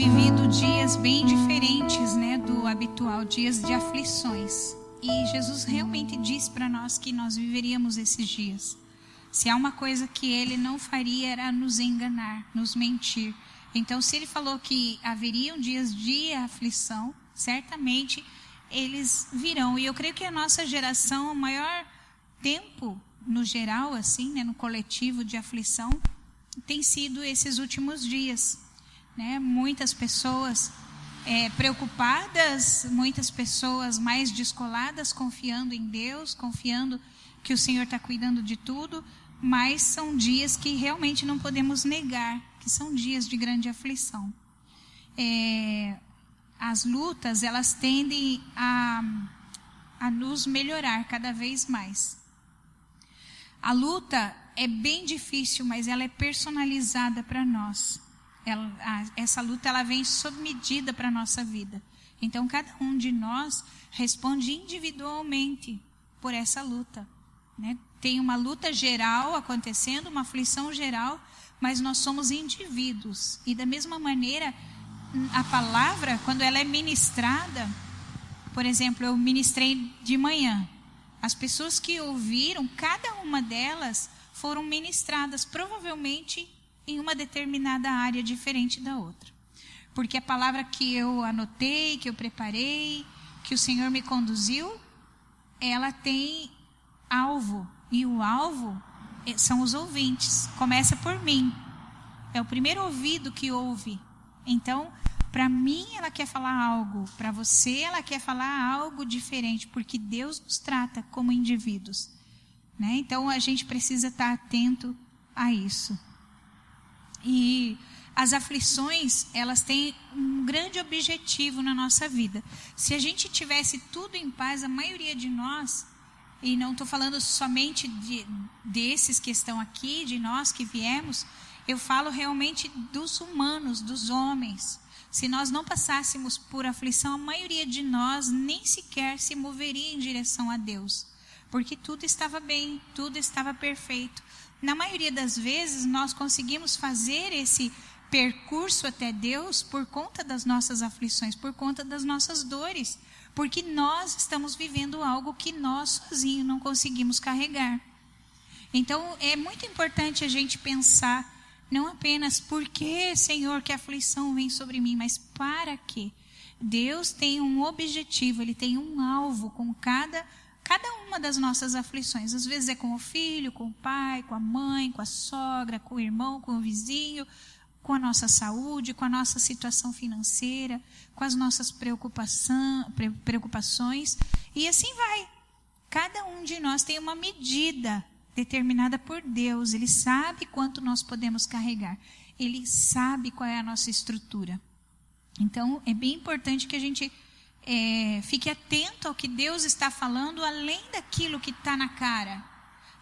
vivido dias bem diferentes, né, do habitual, dias de aflições. E Jesus realmente disse para nós que nós viveríamos esses dias. Se há uma coisa que ele não faria era nos enganar, nos mentir. Então, se ele falou que haveriam dias de aflição, certamente eles virão. E eu creio que a nossa geração, o maior tempo no geral, assim, né, no coletivo de aflição, tem sido esses últimos dias. Né? Muitas pessoas é, preocupadas, muitas pessoas mais descoladas, confiando em Deus, confiando que o Senhor está cuidando de tudo, mas são dias que realmente não podemos negar, que são dias de grande aflição. É, as lutas, elas tendem a, a nos melhorar cada vez mais. A luta é bem difícil, mas ela é personalizada para nós. Ela, a, essa luta ela vem sob medida para a nossa vida. Então, cada um de nós responde individualmente por essa luta. Né? Tem uma luta geral acontecendo, uma aflição geral, mas nós somos indivíduos. E da mesma maneira, a palavra, quando ela é ministrada, por exemplo, eu ministrei de manhã. As pessoas que ouviram, cada uma delas foram ministradas, provavelmente em uma determinada área diferente da outra. Porque a palavra que eu anotei, que eu preparei, que o Senhor me conduziu, ela tem alvo. E o alvo eh, são os ouvintes. Começa por mim. É o primeiro ouvido que ouve. Então, para mim, ela quer falar algo. Para você, ela quer falar algo diferente. Porque Deus nos trata como indivíduos. Né? Então, a gente precisa estar atento a isso. E as aflições, elas têm um grande objetivo na nossa vida. Se a gente tivesse tudo em paz, a maioria de nós, e não estou falando somente de, desses que estão aqui, de nós que viemos, eu falo realmente dos humanos, dos homens. Se nós não passássemos por aflição, a maioria de nós nem sequer se moveria em direção a Deus, porque tudo estava bem, tudo estava perfeito na maioria das vezes, nós conseguimos fazer esse percurso até Deus por conta das nossas aflições, por conta das nossas dores, porque nós estamos vivendo algo que nós sozinhos não conseguimos carregar. Então, é muito importante a gente pensar não apenas por que, Senhor, que a aflição vem sobre mim, mas para quê? Deus tem um objetivo, ele tem um alvo com cada cada uma das nossas aflições. Às vezes é com o filho, com o pai, com a mãe, com a sogra, com o irmão, com o vizinho, com a nossa saúde, com a nossa situação financeira, com as nossas preocupações. E assim vai. Cada um de nós tem uma medida determinada por Deus. Ele sabe quanto nós podemos carregar. Ele sabe qual é a nossa estrutura. Então, é bem importante que a gente é, fique atento ao que Deus está falando, além daquilo que está na cara,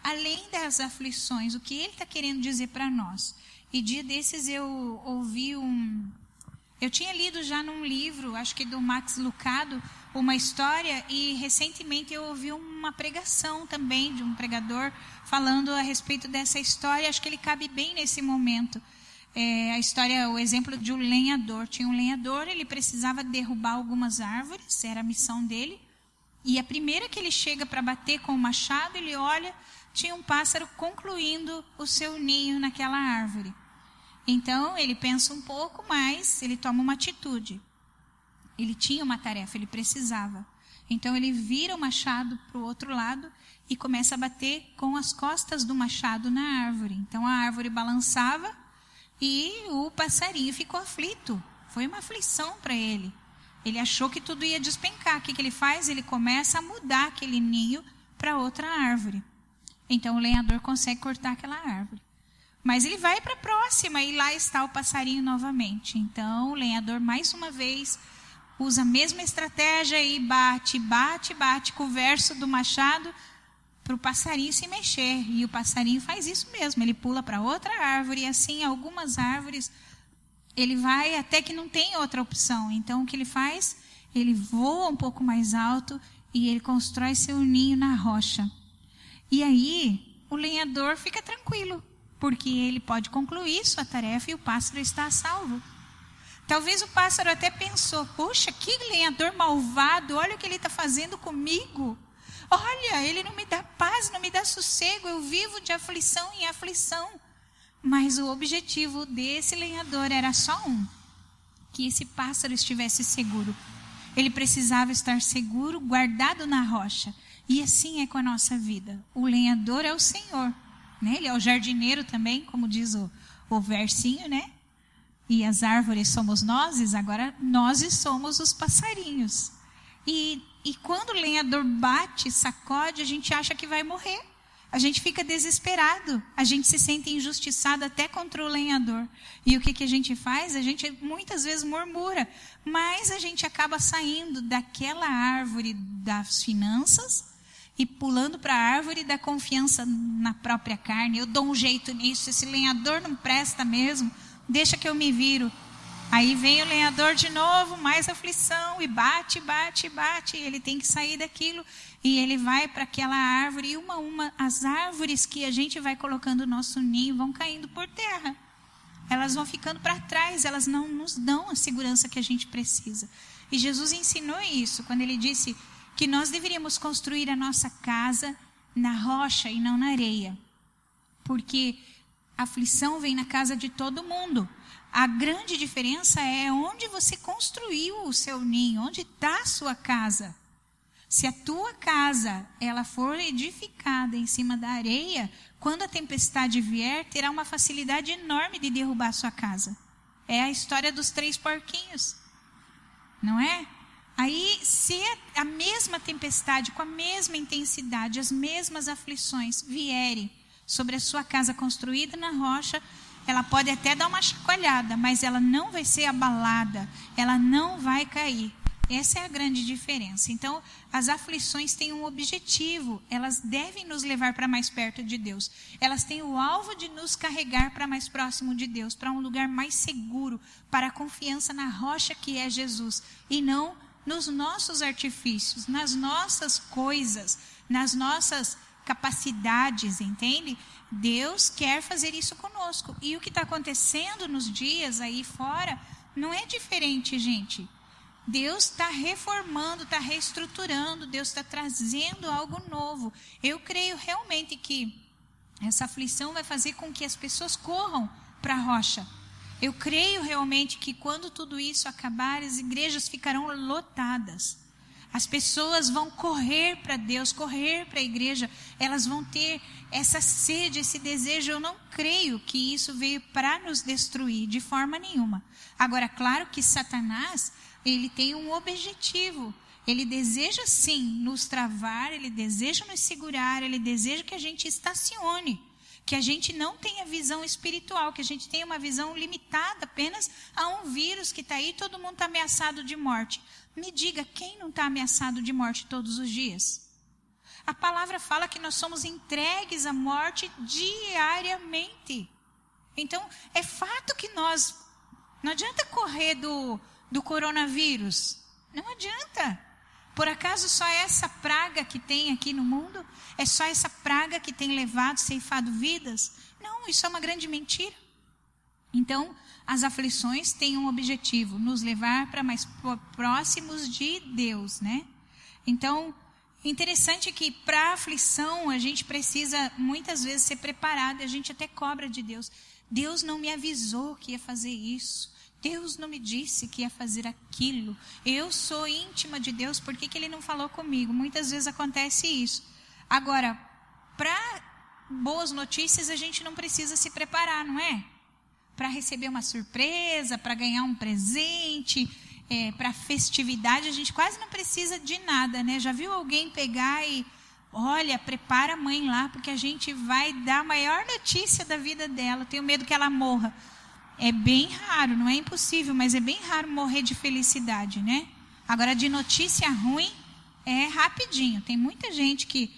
além das aflições, o que Ele está querendo dizer para nós. E dia desses eu ouvi um. Eu tinha lido já num livro, acho que do Max Lucado, uma história, e recentemente eu ouvi uma pregação também de um pregador falando a respeito dessa história. Acho que ele cabe bem nesse momento é, a história, o exemplo de um lenhador. Tinha um lenhador, ele precisava derrubar algumas árvores, era a missão dele. E a primeira que ele chega para bater com o machado, ele olha, tinha um pássaro concluindo o seu ninho naquela árvore. Então ele pensa um pouco mais, ele toma uma atitude. Ele tinha uma tarefa, ele precisava. Então ele vira o machado para o outro lado e começa a bater com as costas do machado na árvore. Então a árvore balançava e o passarinho ficou aflito. Foi uma aflição para ele. Ele achou que tudo ia despencar. O que, que ele faz? Ele começa a mudar aquele ninho para outra árvore. Então o lenhador consegue cortar aquela árvore. Mas ele vai para a próxima e lá está o passarinho novamente. Então o lenhador, mais uma vez, usa a mesma estratégia e bate, bate, bate com o verso do machado para o passarinho se mexer. E o passarinho faz isso mesmo, ele pula para outra árvore, e assim, algumas árvores, ele vai até que não tem outra opção. Então, o que ele faz? Ele voa um pouco mais alto e ele constrói seu ninho na rocha. E aí, o lenhador fica tranquilo, porque ele pode concluir sua tarefa e o pássaro está salvo. Talvez o pássaro até pensou: Poxa, que lenhador malvado, olha o que ele está fazendo comigo. Olha, ele não me dá paz, não me dá sossego, eu vivo de aflição em aflição. Mas o objetivo desse lenhador era só um: que esse pássaro estivesse seguro. Ele precisava estar seguro, guardado na rocha. E assim é com a nossa vida. O lenhador é o Senhor. Né? Ele é o jardineiro também, como diz o, o versinho, né? E as árvores somos nós, agora nós somos os passarinhos. E, e quando o lenhador bate, sacode, a gente acha que vai morrer. A gente fica desesperado, a gente se sente injustiçado até contra o lenhador. E o que, que a gente faz? A gente muitas vezes murmura, mas a gente acaba saindo daquela árvore das finanças e pulando para a árvore da confiança na própria carne. Eu dou um jeito nisso, esse lenhador não presta mesmo, deixa que eu me viro. Aí vem o lenhador de novo, mais aflição, e bate, bate, bate. Ele tem que sair daquilo. E ele vai para aquela árvore. E uma a uma, as árvores que a gente vai colocando no nosso ninho vão caindo por terra. Elas vão ficando para trás, elas não nos dão a segurança que a gente precisa. E Jesus ensinou isso quando ele disse: que nós deveríamos construir a nossa casa na rocha e não na areia. Porque aflição vem na casa de todo mundo. A grande diferença é onde você construiu o seu ninho, onde está a sua casa. Se a tua casa ela for edificada em cima da areia, quando a tempestade vier, terá uma facilidade enorme de derrubar a sua casa. É a história dos três porquinhos. Não é? Aí, se a mesma tempestade, com a mesma intensidade, as mesmas aflições vierem sobre a sua casa construída na rocha, ela pode até dar uma chacoalhada, mas ela não vai ser abalada, ela não vai cair. Essa é a grande diferença. Então, as aflições têm um objetivo, elas devem nos levar para mais perto de Deus. Elas têm o alvo de nos carregar para mais próximo de Deus, para um lugar mais seguro, para a confiança na rocha que é Jesus, e não nos nossos artifícios, nas nossas coisas, nas nossas capacidades, entende? Deus quer fazer isso conosco. E o que está acontecendo nos dias aí fora não é diferente, gente. Deus está reformando, está reestruturando, Deus está trazendo algo novo. Eu creio realmente que essa aflição vai fazer com que as pessoas corram para a rocha eu creio realmente que quando tudo isso acabar, as igrejas ficarão lotadas. As pessoas vão correr para Deus, correr para a igreja, elas vão ter essa sede, esse desejo. Eu não creio que isso veio para nos destruir de forma nenhuma. Agora, claro que Satanás, ele tem um objetivo. Ele deseja sim nos travar, ele deseja nos segurar, ele deseja que a gente estacione que a gente não tenha visão espiritual, que a gente tenha uma visão limitada apenas a um vírus que está aí, todo mundo está ameaçado de morte. Me diga, quem não está ameaçado de morte todos os dias? A palavra fala que nós somos entregues à morte diariamente. Então, é fato que nós. Não adianta correr do, do coronavírus. Não adianta. Por acaso só essa praga que tem aqui no mundo? É só essa praga que tem levado, ceifado vidas? Não, isso é uma grande mentira. Então, as aflições têm um objetivo, nos levar para mais próximos de Deus, né? Então, interessante que para a aflição a gente precisa muitas vezes ser preparado, a gente até cobra de Deus. Deus não me avisou que ia fazer isso. Deus não me disse que ia fazer aquilo. Eu sou íntima de Deus, por que, que Ele não falou comigo? Muitas vezes acontece isso. Agora, para boas notícias, a gente não precisa se preparar, não é? Para receber uma surpresa, para ganhar um presente, é, para festividade, a gente quase não precisa de nada, né? Já viu alguém pegar e. Olha, prepara a mãe lá, porque a gente vai dar a maior notícia da vida dela. Tenho medo que ela morra. É bem raro, não é impossível, mas é bem raro morrer de felicidade, né? Agora, de notícia ruim, é rapidinho. Tem muita gente que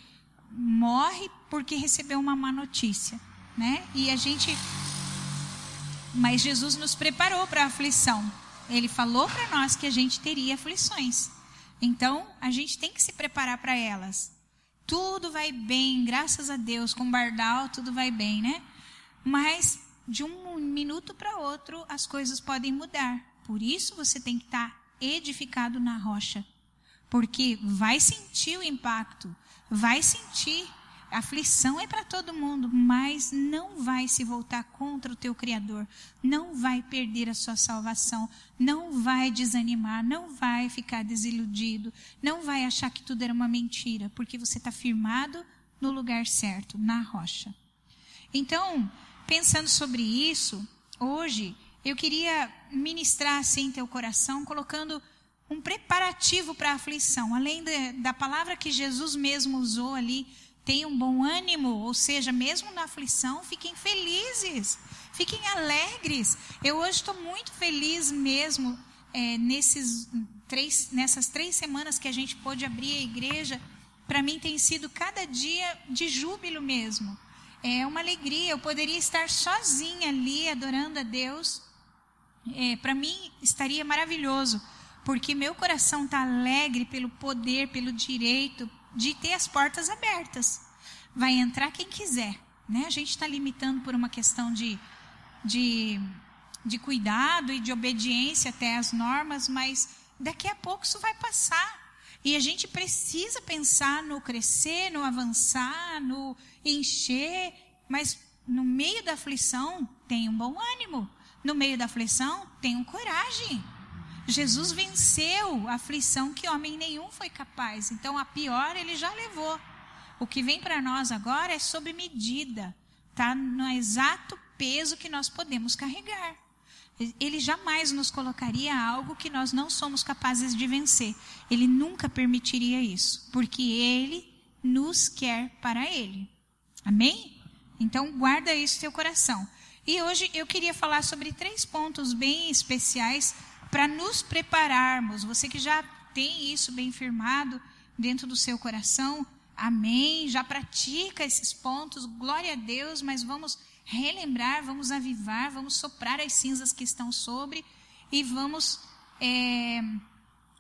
morre porque recebeu uma má notícia, né? E a gente. Mas Jesus nos preparou para a aflição. Ele falou para nós que a gente teria aflições. Então, a gente tem que se preparar para elas. Tudo vai bem, graças a Deus, com Bardal, tudo vai bem, né? Mas de um minuto para outro as coisas podem mudar. Por isso você tem que estar edificado na rocha. Porque vai sentir o impacto, vai sentir. A aflição é para todo mundo, mas não vai se voltar contra o teu Criador, não vai perder a sua salvação, não vai desanimar, não vai ficar desiludido, não vai achar que tudo era uma mentira, porque você está firmado no lugar certo, na rocha. Então, pensando sobre isso, hoje eu queria ministrar assim teu coração, colocando um preparativo para a aflição. Além de, da palavra que Jesus mesmo usou ali, tenham um bom ânimo, ou seja, mesmo na aflição, fiquem felizes, fiquem alegres. Eu hoje estou muito feliz mesmo é, nesses três, nessas três semanas que a gente pôde abrir a igreja. Para mim tem sido cada dia de júbilo mesmo. É uma alegria. Eu poderia estar sozinha ali adorando a Deus. É, Para mim estaria maravilhoso porque meu coração está alegre pelo poder, pelo direito de ter as portas abertas. Vai entrar quem quiser. Né? A gente está limitando por uma questão de, de, de cuidado e de obediência até às normas, mas daqui a pouco isso vai passar. E a gente precisa pensar no crescer, no avançar, no encher, mas no meio da aflição, tem um bom ânimo. No meio da aflição, tenham coragem. Jesus venceu a aflição que homem nenhum foi capaz. Então, a pior ele já levou. O que vem para nós agora é sob medida, tá no exato peso que nós podemos carregar. Ele jamais nos colocaria algo que nós não somos capazes de vencer. Ele nunca permitiria isso, porque ele nos quer para ele. Amém? Então guarda isso no teu coração. E hoje eu queria falar sobre três pontos bem especiais para nos prepararmos. Você que já tem isso bem firmado dentro do seu coração, amém. Já pratica esses pontos, glória a Deus, mas vamos relembrar, vamos avivar, vamos soprar as cinzas que estão sobre e vamos é,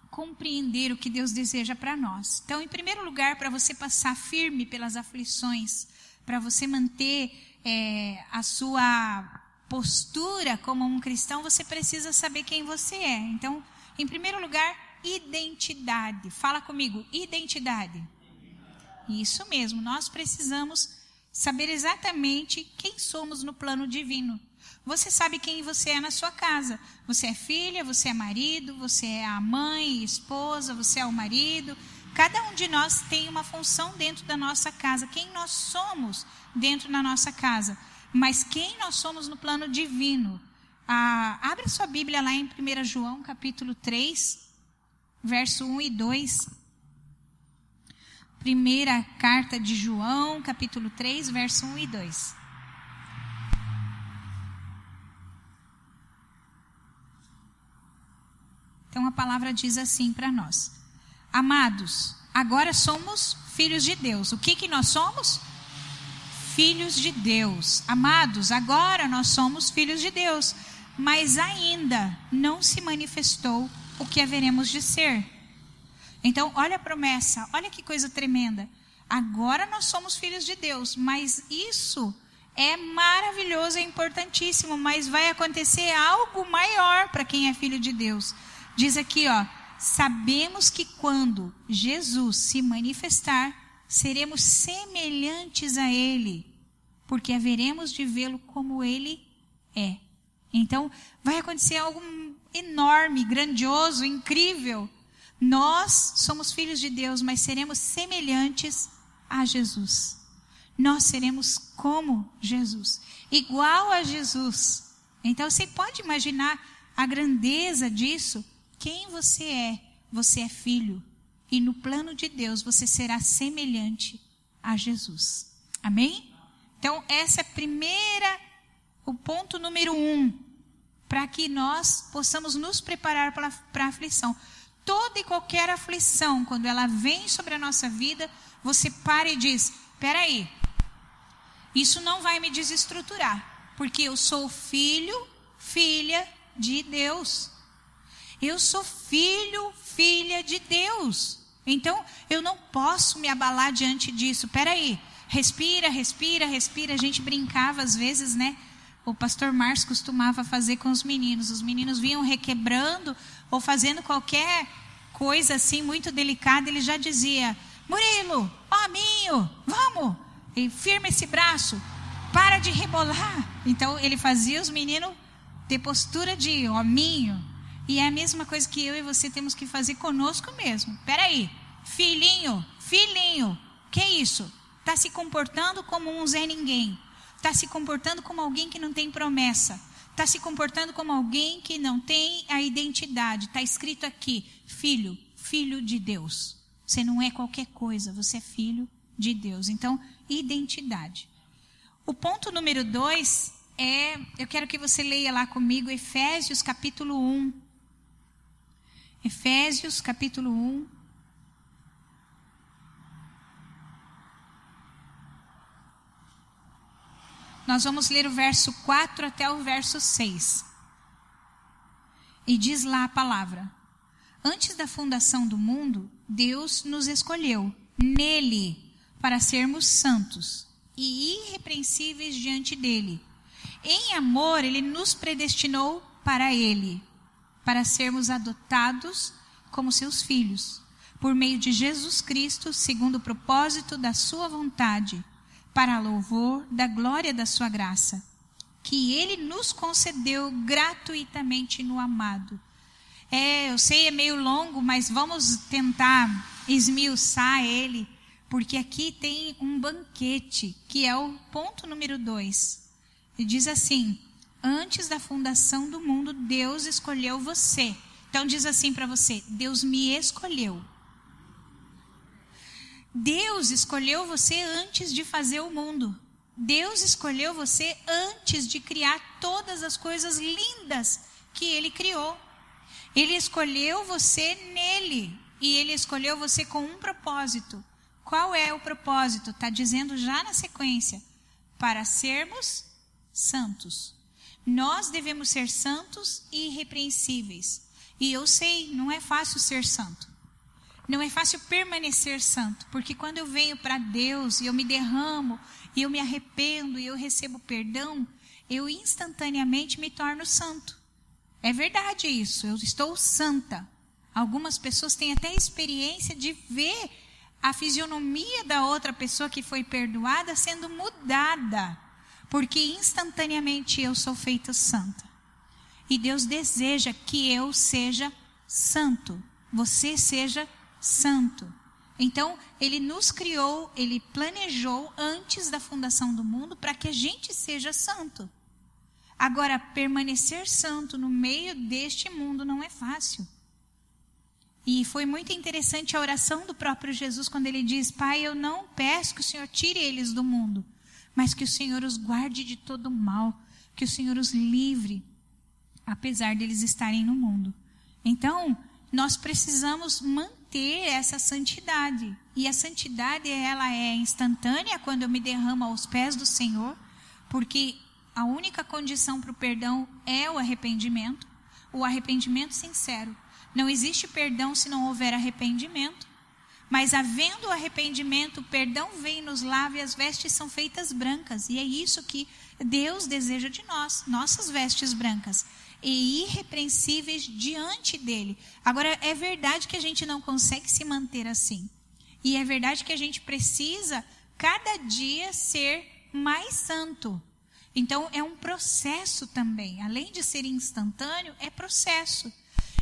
compreender o que Deus deseja para nós. Então, em primeiro lugar, para você passar firme pelas aflições, para você manter é, a sua postura como um cristão, você precisa saber quem você é. Então, em primeiro lugar, identidade. Fala comigo, identidade. Isso mesmo, nós precisamos saber exatamente quem somos no plano divino. Você sabe quem você é na sua casa. Você é filha, você é marido, você é a mãe, esposa, você é o marido. Cada um de nós tem uma função dentro da nossa casa. Quem nós somos dentro da nossa casa mas quem nós somos no plano divino. Ah, abre sua Bíblia lá em 1 João, capítulo 3, verso 1 e 2. Primeira carta de João, capítulo 3, verso 1 e 2. Então a palavra diz assim para nós: Amados, agora somos filhos de Deus. O que que nós somos? filhos de Deus. Amados, agora nós somos filhos de Deus, mas ainda não se manifestou o que haveremos de ser. Então, olha a promessa, olha que coisa tremenda. Agora nós somos filhos de Deus, mas isso é maravilhoso, é importantíssimo, mas vai acontecer algo maior para quem é filho de Deus. Diz aqui, ó, sabemos que quando Jesus se manifestar, seremos semelhantes a Ele, porque haveremos de vê-lo como Ele é. Então, vai acontecer algo enorme, grandioso, incrível. Nós somos filhos de Deus, mas seremos semelhantes a Jesus. Nós seremos como Jesus, igual a Jesus. Então, você pode imaginar a grandeza disso? Quem você é? Você é filho e no plano de Deus você será semelhante a Jesus. Amém? Então, essa é a primeira, o ponto número um, para que nós possamos nos preparar para a aflição. Toda e qualquer aflição, quando ela vem sobre a nossa vida, você para e diz: peraí, isso não vai me desestruturar, porque eu sou filho, filha de Deus. Eu sou filho, filha de Deus. Então, eu não posso me abalar diante disso. Peraí, respira, respira, respira. A gente brincava às vezes, né? o pastor Márcio costumava fazer com os meninos. Os meninos vinham requebrando ou fazendo qualquer coisa assim muito delicada, ele já dizia: Murilo, hominho, vamos, e firma esse braço, para de rebolar. Então ele fazia os meninos ter postura de hominho. E é a mesma coisa que eu e você temos que fazer conosco mesmo. Peraí, filhinho, filhinho, que isso? Está se comportando como um Zé Ninguém. Está se comportando como alguém que não tem promessa. Está se comportando como alguém que não tem a identidade. Está escrito aqui: filho, filho de Deus. Você não é qualquer coisa, você é filho de Deus. Então, identidade. O ponto número dois é, eu quero que você leia lá comigo Efésios capítulo 1. Efésios capítulo 1. Nós vamos ler o verso 4 até o verso 6. E diz lá a palavra: Antes da fundação do mundo, Deus nos escolheu nele para sermos santos e irrepreensíveis diante dele. Em amor, ele nos predestinou para ele, para sermos adotados como seus filhos, por meio de Jesus Cristo, segundo o propósito da sua vontade para louvor da glória da sua graça, que ele nos concedeu gratuitamente no amado. É, eu sei, é meio longo, mas vamos tentar esmiuçar ele, porque aqui tem um banquete, que é o ponto número dois. E diz assim: Antes da fundação do mundo, Deus escolheu você. Então diz assim para você: Deus me escolheu. Deus escolheu você antes de fazer o mundo. Deus escolheu você antes de criar todas as coisas lindas que Ele criou. Ele escolheu você nele. E Ele escolheu você com um propósito. Qual é o propósito? Está dizendo já na sequência: para sermos santos. Nós devemos ser santos e irrepreensíveis. E eu sei, não é fácil ser santo. Não é fácil permanecer santo, porque quando eu venho para Deus e eu me derramo, e eu me arrependo e eu recebo perdão, eu instantaneamente me torno santo. É verdade isso, eu estou santa. Algumas pessoas têm até experiência de ver a fisionomia da outra pessoa que foi perdoada sendo mudada, porque instantaneamente eu sou feita santa. E Deus deseja que eu seja santo, você seja santo. Então, ele nos criou, ele planejou antes da fundação do mundo para que a gente seja santo. Agora, permanecer santo no meio deste mundo não é fácil. E foi muito interessante a oração do próprio Jesus quando ele diz: Pai, eu não peço que o Senhor tire eles do mundo, mas que o Senhor os guarde de todo mal, que o Senhor os livre, apesar deles estarem no mundo. Então, nós precisamos manter essa santidade. E a santidade ela é instantânea quando eu me derramo aos pés do Senhor, porque a única condição para o perdão é o arrependimento, o arrependimento sincero. Não existe perdão se não houver arrependimento. Mas havendo arrependimento, o perdão vem, nos lava e as vestes são feitas brancas. E é isso que Deus deseja de nós, nossas vestes brancas e irrepreensíveis diante dele. Agora, é verdade que a gente não consegue se manter assim. E é verdade que a gente precisa, cada dia, ser mais santo. Então, é um processo também. Além de ser instantâneo, é processo.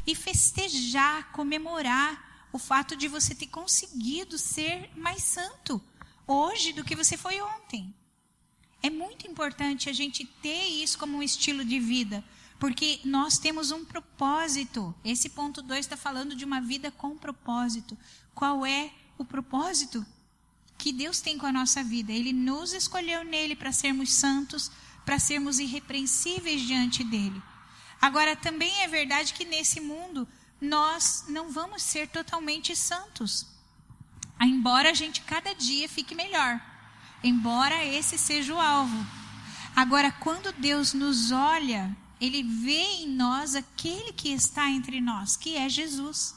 E festejar, comemorar o fato de você ter conseguido ser mais santo hoje do que você foi ontem. É muito importante a gente ter isso como um estilo de vida. Porque nós temos um propósito. Esse ponto 2 está falando de uma vida com propósito. Qual é o propósito que Deus tem com a nossa vida? Ele nos escolheu nele para sermos santos, para sermos irrepreensíveis diante dele. Agora, também é verdade que nesse mundo nós não vamos ser totalmente santos. Embora a gente cada dia fique melhor. Embora esse seja o alvo. Agora, quando Deus nos olha ele vê em nós aquele que está entre nós, que é Jesus.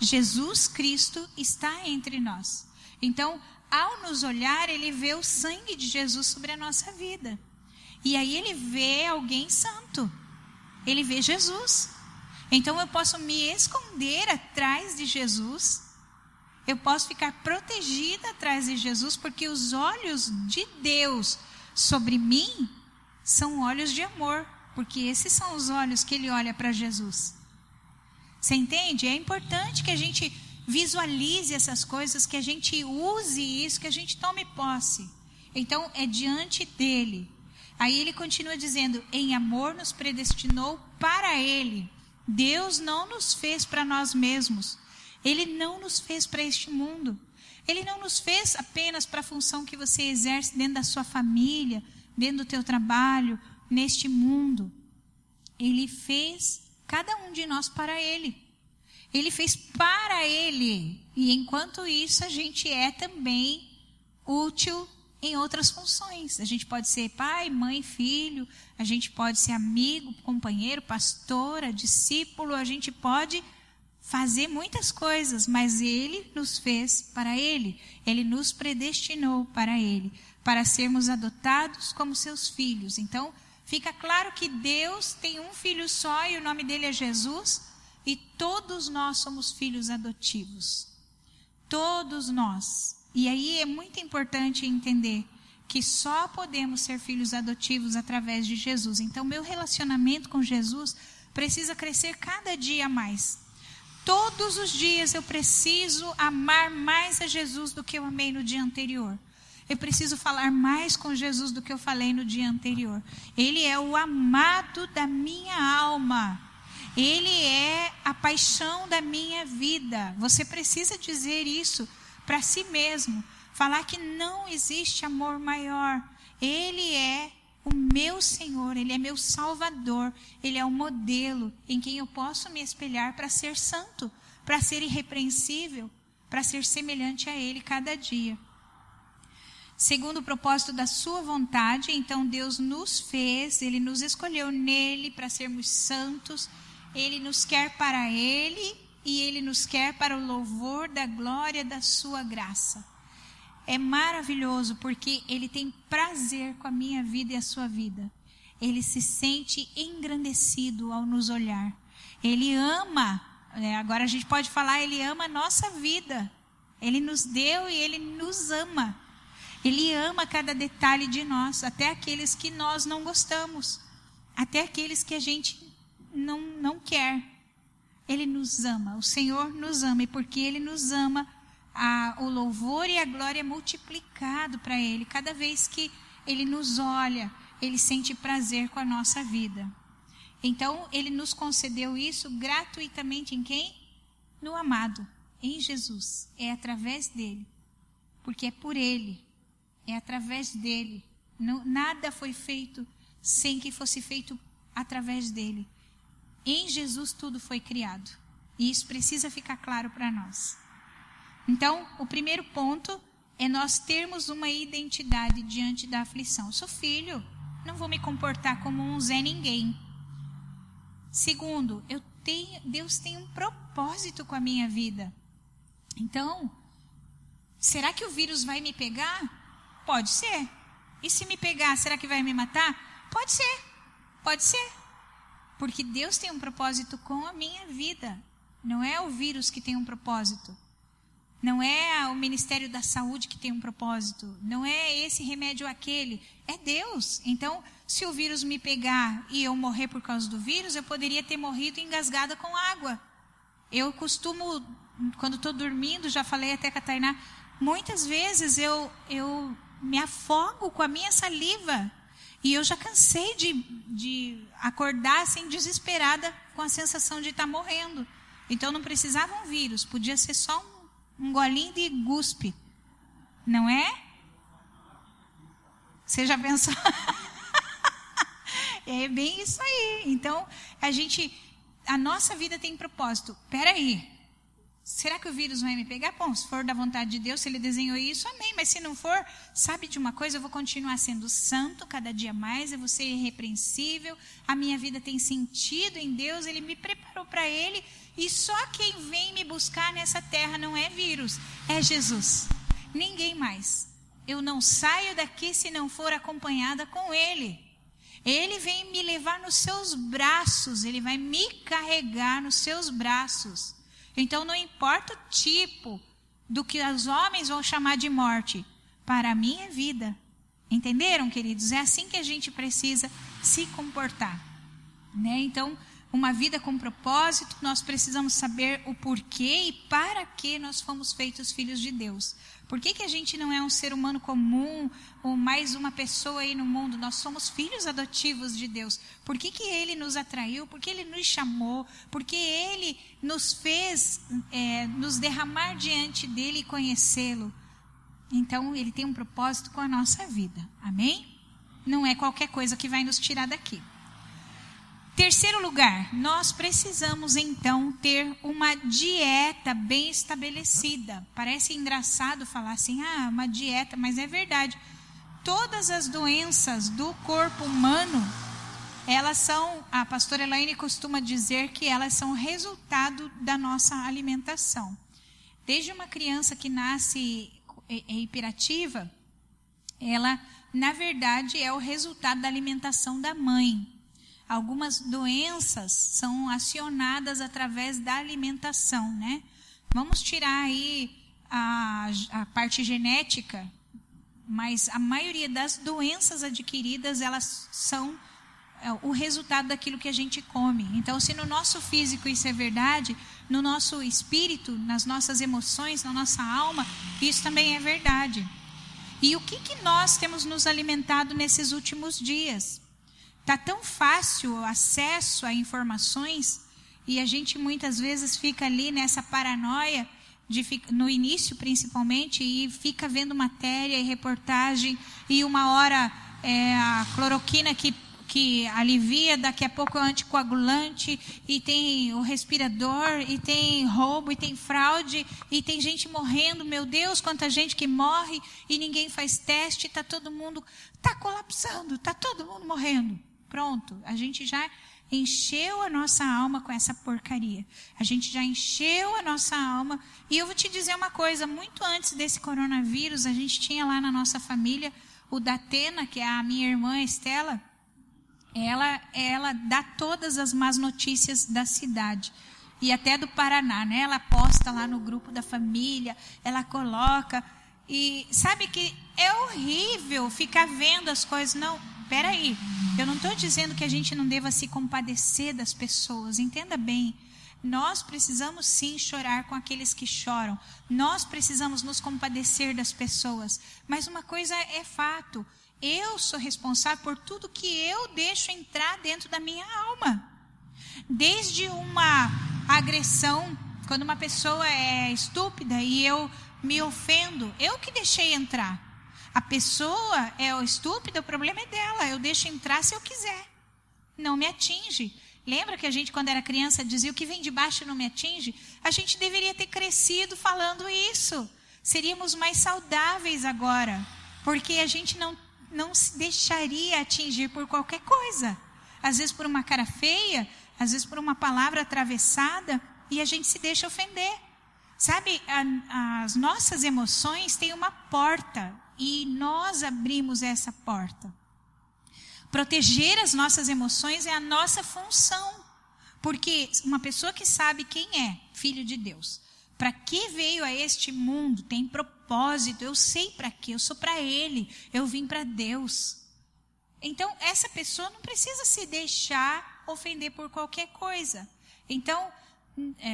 Jesus Cristo está entre nós. Então, ao nos olhar, ele vê o sangue de Jesus sobre a nossa vida. E aí ele vê alguém santo. Ele vê Jesus. Então eu posso me esconder atrás de Jesus. Eu posso ficar protegida atrás de Jesus, porque os olhos de Deus sobre mim são olhos de amor, porque esses são os olhos que ele olha para Jesus. Você entende? É importante que a gente visualize essas coisas, que a gente use isso, que a gente tome posse. Então, é diante dele. Aí ele continua dizendo: em amor nos predestinou para ele. Deus não nos fez para nós mesmos. Ele não nos fez para este mundo. Ele não nos fez apenas para a função que você exerce dentro da sua família, dentro do teu trabalho, neste mundo. Ele fez cada um de nós para Ele. Ele fez para Ele. E enquanto isso, a gente é também útil em outras funções. A gente pode ser pai, mãe, filho, a gente pode ser amigo, companheiro, pastora, discípulo, a gente pode fazer muitas coisas, mas Ele nos fez para Ele. Ele nos predestinou para Ele, para sermos adotados como seus filhos. Então, fica claro que Deus tem um filho só e o nome dele é Jesus, e todos nós somos filhos adotivos. Todos nós. E aí é muito importante entender que só podemos ser filhos adotivos através de Jesus. Então, meu relacionamento com Jesus precisa crescer cada dia mais. Todos os dias eu preciso amar mais a Jesus do que eu amei no dia anterior. Eu preciso falar mais com Jesus do que eu falei no dia anterior. Ele é o amado da minha alma. Ele é a paixão da minha vida. Você precisa dizer isso para si mesmo. Falar que não existe amor maior. Ele é o meu Senhor, Ele é meu Salvador, Ele é o modelo em quem eu posso me espelhar para ser santo, para ser irrepreensível, para ser semelhante a Ele cada dia. Segundo o propósito da Sua vontade, então Deus nos fez, Ele nos escolheu nele para sermos santos, Ele nos quer para Ele e Ele nos quer para o louvor da glória da Sua graça é maravilhoso porque ele tem prazer com a minha vida e a sua vida. Ele se sente engrandecido ao nos olhar. Ele ama, é, agora a gente pode falar, ele ama a nossa vida. Ele nos deu e ele nos ama. Ele ama cada detalhe de nós, até aqueles que nós não gostamos, até aqueles que a gente não, não quer. Ele nos ama, o Senhor nos ama, e porque Ele nos ama, a, o louvor e a glória multiplicado para Ele. Cada vez que Ele nos olha, Ele sente prazer com a nossa vida. Então, Ele nos concedeu isso gratuitamente em quem? No amado, em Jesus. É através dele. Porque é por Ele. É através dele. Não, nada foi feito sem que fosse feito através dele. Em Jesus tudo foi criado. E isso precisa ficar claro para nós. Então, o primeiro ponto é nós termos uma identidade diante da aflição. Eu sou filho, não vou me comportar como um Zé Ninguém. Segundo, eu tenho, Deus tem um propósito com a minha vida. Então, será que o vírus vai me pegar? Pode ser. E se me pegar, será que vai me matar? Pode ser. Pode ser. Porque Deus tem um propósito com a minha vida. Não é o vírus que tem um propósito. Não é o Ministério da Saúde que tem um propósito. Não é esse remédio aquele. É Deus. Então, se o vírus me pegar e eu morrer por causa do vírus, eu poderia ter morrido engasgada com água. Eu costumo, quando estou dormindo, já falei até com a Tainá, muitas vezes eu, eu me afogo com a minha saliva. E eu já cansei de, de acordar assim, desesperada com a sensação de estar tá morrendo. Então não precisava um vírus, podia ser só um um golinho de guspe. Não é? Você já pensou? é bem isso aí. Então, a gente, a nossa vida tem propósito. Peraí, será que o vírus vai me pegar? Bom, se for da vontade de Deus, se ele desenhou isso, amém. Mas se não for, sabe de uma coisa? Eu vou continuar sendo santo cada dia mais, eu vou ser irrepreensível, a minha vida tem sentido em Deus, ele me preparou para ele e só quem vem me buscar nessa terra não é vírus, é Jesus. Ninguém mais. Eu não saio daqui se não for acompanhada com Ele. Ele vem me levar nos seus braços, ele vai me carregar nos seus braços. Então não importa o tipo do que os homens vão chamar de morte, para mim é vida. Entenderam, queridos? É assim que a gente precisa se comportar. Né? Então, uma vida com propósito, nós precisamos saber o porquê e para que nós fomos feitos filhos de Deus. Por que, que a gente não é um ser humano comum ou mais uma pessoa aí no mundo? Nós somos filhos adotivos de Deus. Por que, que Ele nos atraiu? Por que Ele nos chamou? Por que Ele nos fez é, nos derramar diante dEle e conhecê-lo? Então, Ele tem um propósito com a nossa vida. Amém? Não é qualquer coisa que vai nos tirar daqui. Terceiro lugar, nós precisamos então ter uma dieta bem estabelecida. Parece engraçado falar assim, ah, uma dieta, mas é verdade. Todas as doenças do corpo humano, elas são, a pastora Elaine costuma dizer que elas são resultado da nossa alimentação. Desde uma criança que nasce hiperativa, ela, na verdade, é o resultado da alimentação da mãe. Algumas doenças são acionadas através da alimentação, né? Vamos tirar aí a, a parte genética, mas a maioria das doenças adquiridas, elas são é, o resultado daquilo que a gente come. Então, se no nosso físico isso é verdade, no nosso espírito, nas nossas emoções, na nossa alma, isso também é verdade. E o que, que nós temos nos alimentado nesses últimos dias? Tá tão fácil o acesso a informações e a gente muitas vezes fica ali nessa paranoia de, no início principalmente e fica vendo matéria e reportagem e uma hora é a cloroquina que que alivia, daqui a pouco é anticoagulante, e tem o respirador, e tem roubo, e tem fraude, e tem gente morrendo, meu Deus, quanta gente que morre, e ninguém faz teste, está todo mundo, está colapsando, está todo mundo morrendo. Pronto, a gente já encheu a nossa alma com essa porcaria. A gente já encheu a nossa alma. E eu vou te dizer uma coisa: muito antes desse coronavírus, a gente tinha lá na nossa família o Datena, que é a minha irmã Estela. Ela, ela dá todas as más notícias da cidade e até do Paraná, né? Ela posta lá no grupo da família, ela coloca e sabe que é horrível ficar vendo as coisas. Não, peraí, eu não estou dizendo que a gente não deva se compadecer das pessoas, entenda bem. Nós precisamos sim chorar com aqueles que choram. Nós precisamos nos compadecer das pessoas. Mas uma coisa é fato: eu sou responsável por tudo que eu deixo entrar dentro da minha alma. Desde uma agressão, quando uma pessoa é estúpida e eu me ofendo, eu que deixei entrar. A pessoa é estúpida, o problema é dela. Eu deixo entrar se eu quiser. Não me atinge. Lembra que a gente, quando era criança, dizia o que vem de baixo não me atinge? A gente deveria ter crescido falando isso. Seríamos mais saudáveis agora. Porque a gente não, não se deixaria atingir por qualquer coisa. Às vezes por uma cara feia, às vezes por uma palavra atravessada, e a gente se deixa ofender. Sabe, a, as nossas emoções têm uma porta e nós abrimos essa porta. Proteger as nossas emoções é a nossa função. Porque uma pessoa que sabe quem é filho de Deus, para que veio a este mundo, tem propósito, eu sei para que, eu sou para Ele, eu vim para Deus. Então, essa pessoa não precisa se deixar ofender por qualquer coisa. Então,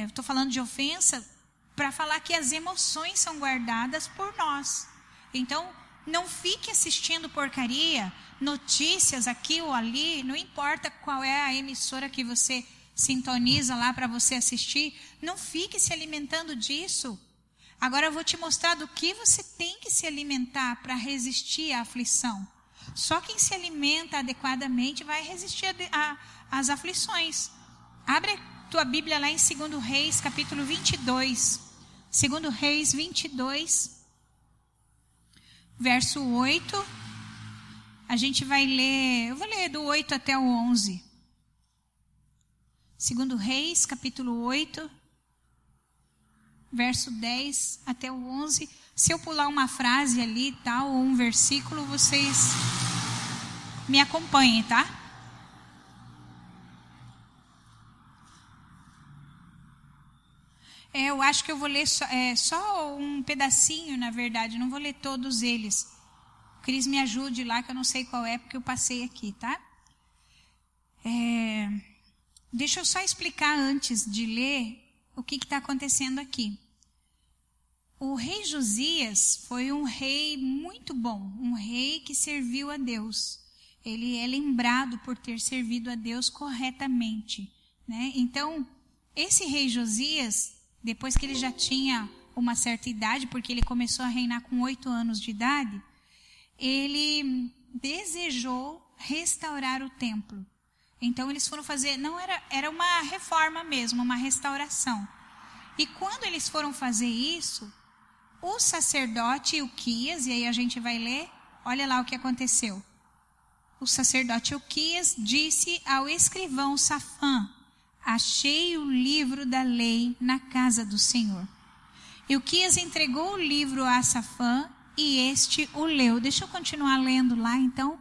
estou é, falando de ofensa para falar que as emoções são guardadas por nós. Então, não fique assistindo porcaria, notícias aqui ou ali, não importa qual é a emissora que você sintoniza lá para você assistir, não fique se alimentando disso. Agora eu vou te mostrar do que você tem que se alimentar para resistir à aflição. Só quem se alimenta adequadamente vai resistir às aflições. Abre tua Bíblia lá em 2 Reis, capítulo 22. 2 Reis 22 verso 8. A gente vai ler, eu vou ler do 8 até o 11. Segundo Reis, capítulo 8, verso 10 até o 11. Se eu pular uma frase ali, tal, ou um versículo, vocês me acompanhem, tá? Eu acho que eu vou ler só, é, só um pedacinho, na verdade, não vou ler todos eles. Cris me ajude lá, que eu não sei qual é, porque eu passei aqui, tá? É, deixa eu só explicar antes de ler o que está acontecendo aqui. O rei Josias foi um rei muito bom, um rei que serviu a Deus. Ele é lembrado por ter servido a Deus corretamente. Né? Então, esse rei Josias, depois que ele já tinha uma certa idade, porque ele começou a reinar com oito anos de idade, ele desejou restaurar o templo. Então eles foram fazer, não era, era uma reforma mesmo, uma restauração. E quando eles foram fazer isso, o sacerdote Uquias, e aí a gente vai ler, olha lá o que aconteceu. O sacerdote Uquias disse ao escrivão Safã: Achei o livro da lei na casa do Senhor. Uquias entregou o livro a Safã e este o leu. Deixa eu continuar lendo lá então.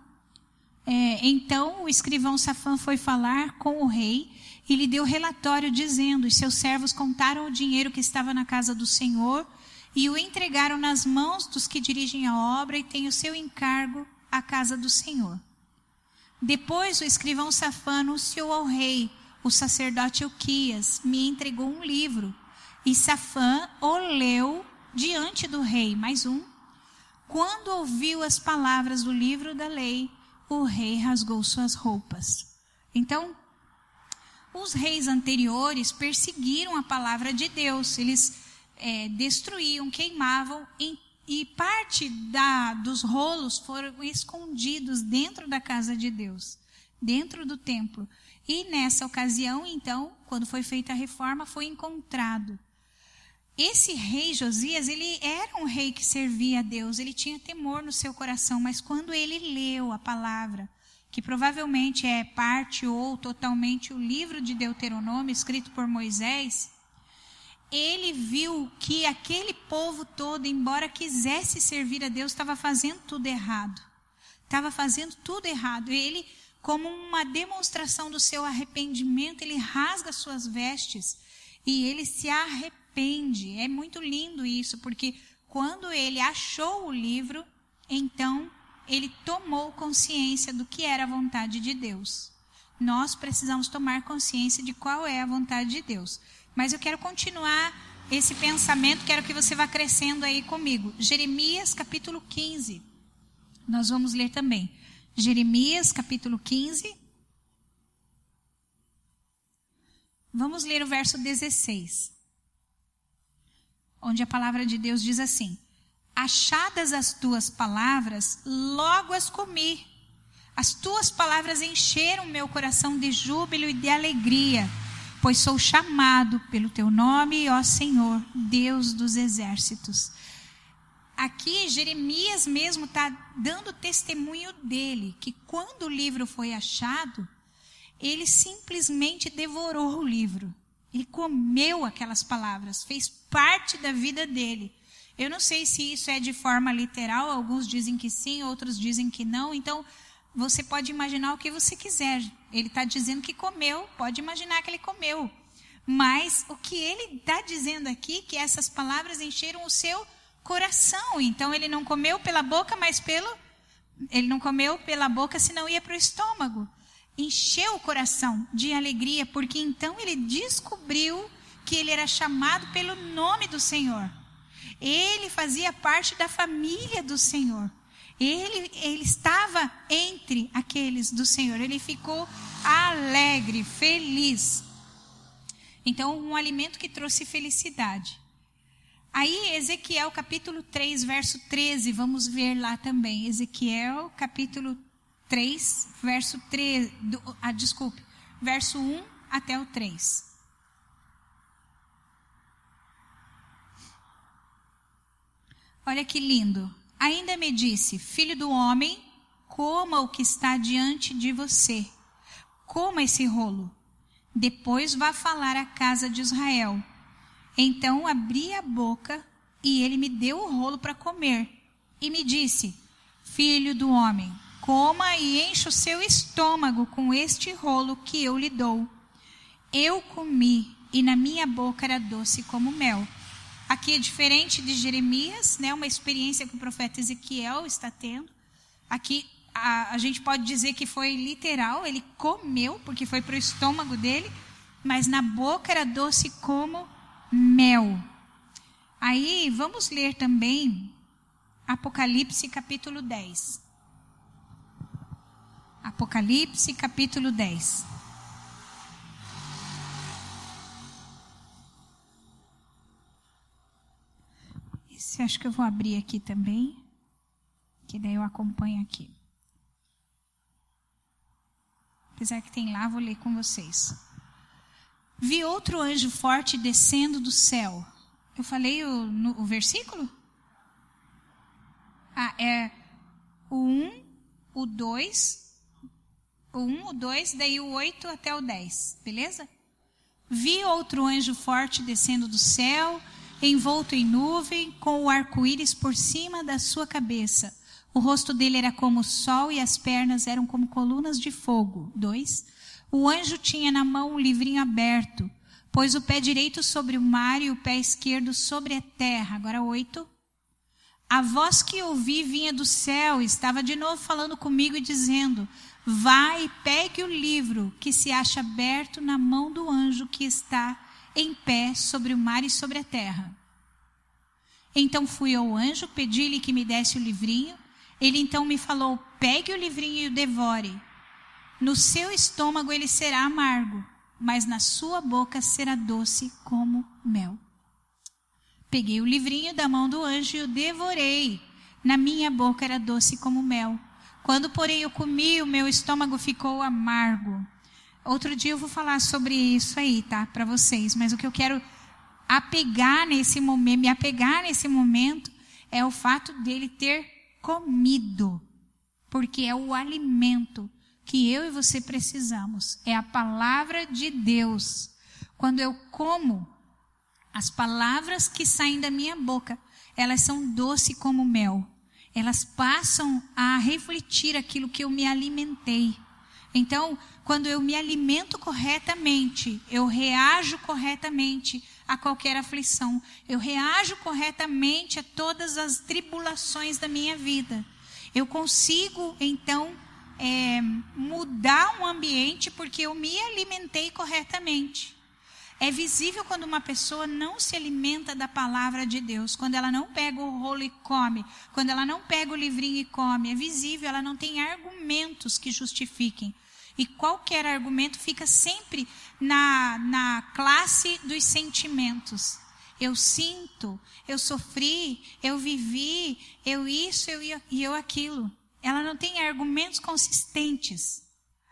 É, então o escrivão Safã foi falar com o rei e lhe deu relatório dizendo: Os seus servos contaram o dinheiro que estava na casa do Senhor e o entregaram nas mãos dos que dirigem a obra e têm o seu encargo à casa do Senhor. Depois o escrivão Safã anunciou ao rei: O sacerdote Euquias me entregou um livro. E Safã o leu diante do rei. Mais um. Quando ouviu as palavras do livro da lei, o rei rasgou suas roupas. Então, os reis anteriores perseguiram a palavra de Deus, eles é, destruíam, queimavam, e, e parte da, dos rolos foram escondidos dentro da casa de Deus, dentro do templo. E nessa ocasião, então, quando foi feita a reforma, foi encontrado. Esse rei Josias, ele era um rei que servia a Deus, ele tinha temor no seu coração, mas quando ele leu a palavra, que provavelmente é parte ou totalmente o livro de Deuteronômio escrito por Moisés, ele viu que aquele povo todo, embora quisesse servir a Deus, estava fazendo tudo errado. Estava fazendo tudo errado. Ele, como uma demonstração do seu arrependimento, ele rasga suas vestes e ele se arrepende. É muito lindo isso, porque quando ele achou o livro, então ele tomou consciência do que era a vontade de Deus. Nós precisamos tomar consciência de qual é a vontade de Deus. Mas eu quero continuar esse pensamento, quero que você vá crescendo aí comigo. Jeremias capítulo 15. Nós vamos ler também. Jeremias capítulo 15. Vamos ler o verso 16. Onde a palavra de Deus diz assim: Achadas as tuas palavras, logo as comi. As tuas palavras encheram meu coração de júbilo e de alegria, pois sou chamado pelo teu nome, ó Senhor, Deus dos exércitos. Aqui Jeremias mesmo está dando testemunho dele, que quando o livro foi achado, ele simplesmente devorou o livro. Ele comeu aquelas palavras, fez parte da vida dele. Eu não sei se isso é de forma literal, alguns dizem que sim, outros dizem que não. Então, você pode imaginar o que você quiser. Ele está dizendo que comeu, pode imaginar que ele comeu. Mas o que ele está dizendo aqui, que essas palavras encheram o seu coração. Então, ele não comeu pela boca, mas pelo. Ele não comeu pela boca, senão ia para o estômago. Encheu o coração de alegria, porque então ele descobriu que ele era chamado pelo nome do Senhor. Ele fazia parte da família do Senhor. Ele, ele estava entre aqueles do Senhor. Ele ficou alegre, feliz. Então, um alimento que trouxe felicidade. Aí, Ezequiel capítulo 3, verso 13, vamos ver lá também. Ezequiel capítulo 3, verso 13, do, ah, desculpe, verso 1 até o 3. Olha que lindo. Ainda me disse: Filho do homem, coma o que está diante de você. Coma esse rolo. Depois vá falar à casa de Israel. Então abri a boca e ele me deu o rolo para comer. E me disse: Filho do homem, coma e encha o seu estômago com este rolo que eu lhe dou. Eu comi e na minha boca era doce como mel. Aqui é diferente de Jeremias, né? Uma experiência que o profeta Ezequiel está tendo. Aqui a, a gente pode dizer que foi literal, ele comeu, porque foi para o estômago dele, mas na boca era doce como mel. Aí vamos ler também Apocalipse capítulo 10. Apocalipse capítulo 10. Esse acho que eu vou abrir aqui também, que daí eu acompanho aqui. Apesar que tem lá, vou ler com vocês. Vi outro anjo forte descendo do céu. Eu falei o, no, o versículo? Ah, é o 1, o 2, o 1, o 2, daí o 8 até o 10, beleza? Vi outro anjo forte descendo do céu, envolto em nuvem, com o arco-íris por cima da sua cabeça. O rosto dele era como o sol e as pernas eram como colunas de fogo. 2. O anjo tinha na mão um livrinho aberto, pôs o pé direito sobre o mar e o pé esquerdo sobre a terra. Agora 8. A voz que ouvi vinha do céu, estava de novo falando comigo e dizendo: Vai e pegue o livro que se acha aberto na mão do anjo que está em pé sobre o mar e sobre a terra. Então fui ao anjo, pedi-lhe que me desse o livrinho. Ele então me falou: Pegue o livrinho e o devore. No seu estômago ele será amargo, mas na sua boca será doce como mel. Peguei o livrinho da mão do anjo e o devorei. Na minha boca era doce como mel. Quando, porém, eu comi, o meu estômago ficou amargo. Outro dia eu vou falar sobre isso aí, tá? Para vocês. Mas o que eu quero apegar nesse momento, me apegar nesse momento, é o fato dele ter comido. Porque é o alimento que eu e você precisamos. É a palavra de Deus. Quando eu como, as palavras que saem da minha boca, elas são doce como mel. Elas passam a refletir aquilo que eu me alimentei. Então, quando eu me alimento corretamente, eu reajo corretamente a qualquer aflição, eu reajo corretamente a todas as tribulações da minha vida. Eu consigo, então, é, mudar um ambiente porque eu me alimentei corretamente. É visível quando uma pessoa não se alimenta da palavra de Deus, quando ela não pega o rolo e come, quando ela não pega o livrinho e come. É visível, ela não tem argumentos que justifiquem. E qualquer argumento fica sempre na, na classe dos sentimentos. Eu sinto, eu sofri, eu vivi, eu isso eu, e eu aquilo. Ela não tem argumentos consistentes.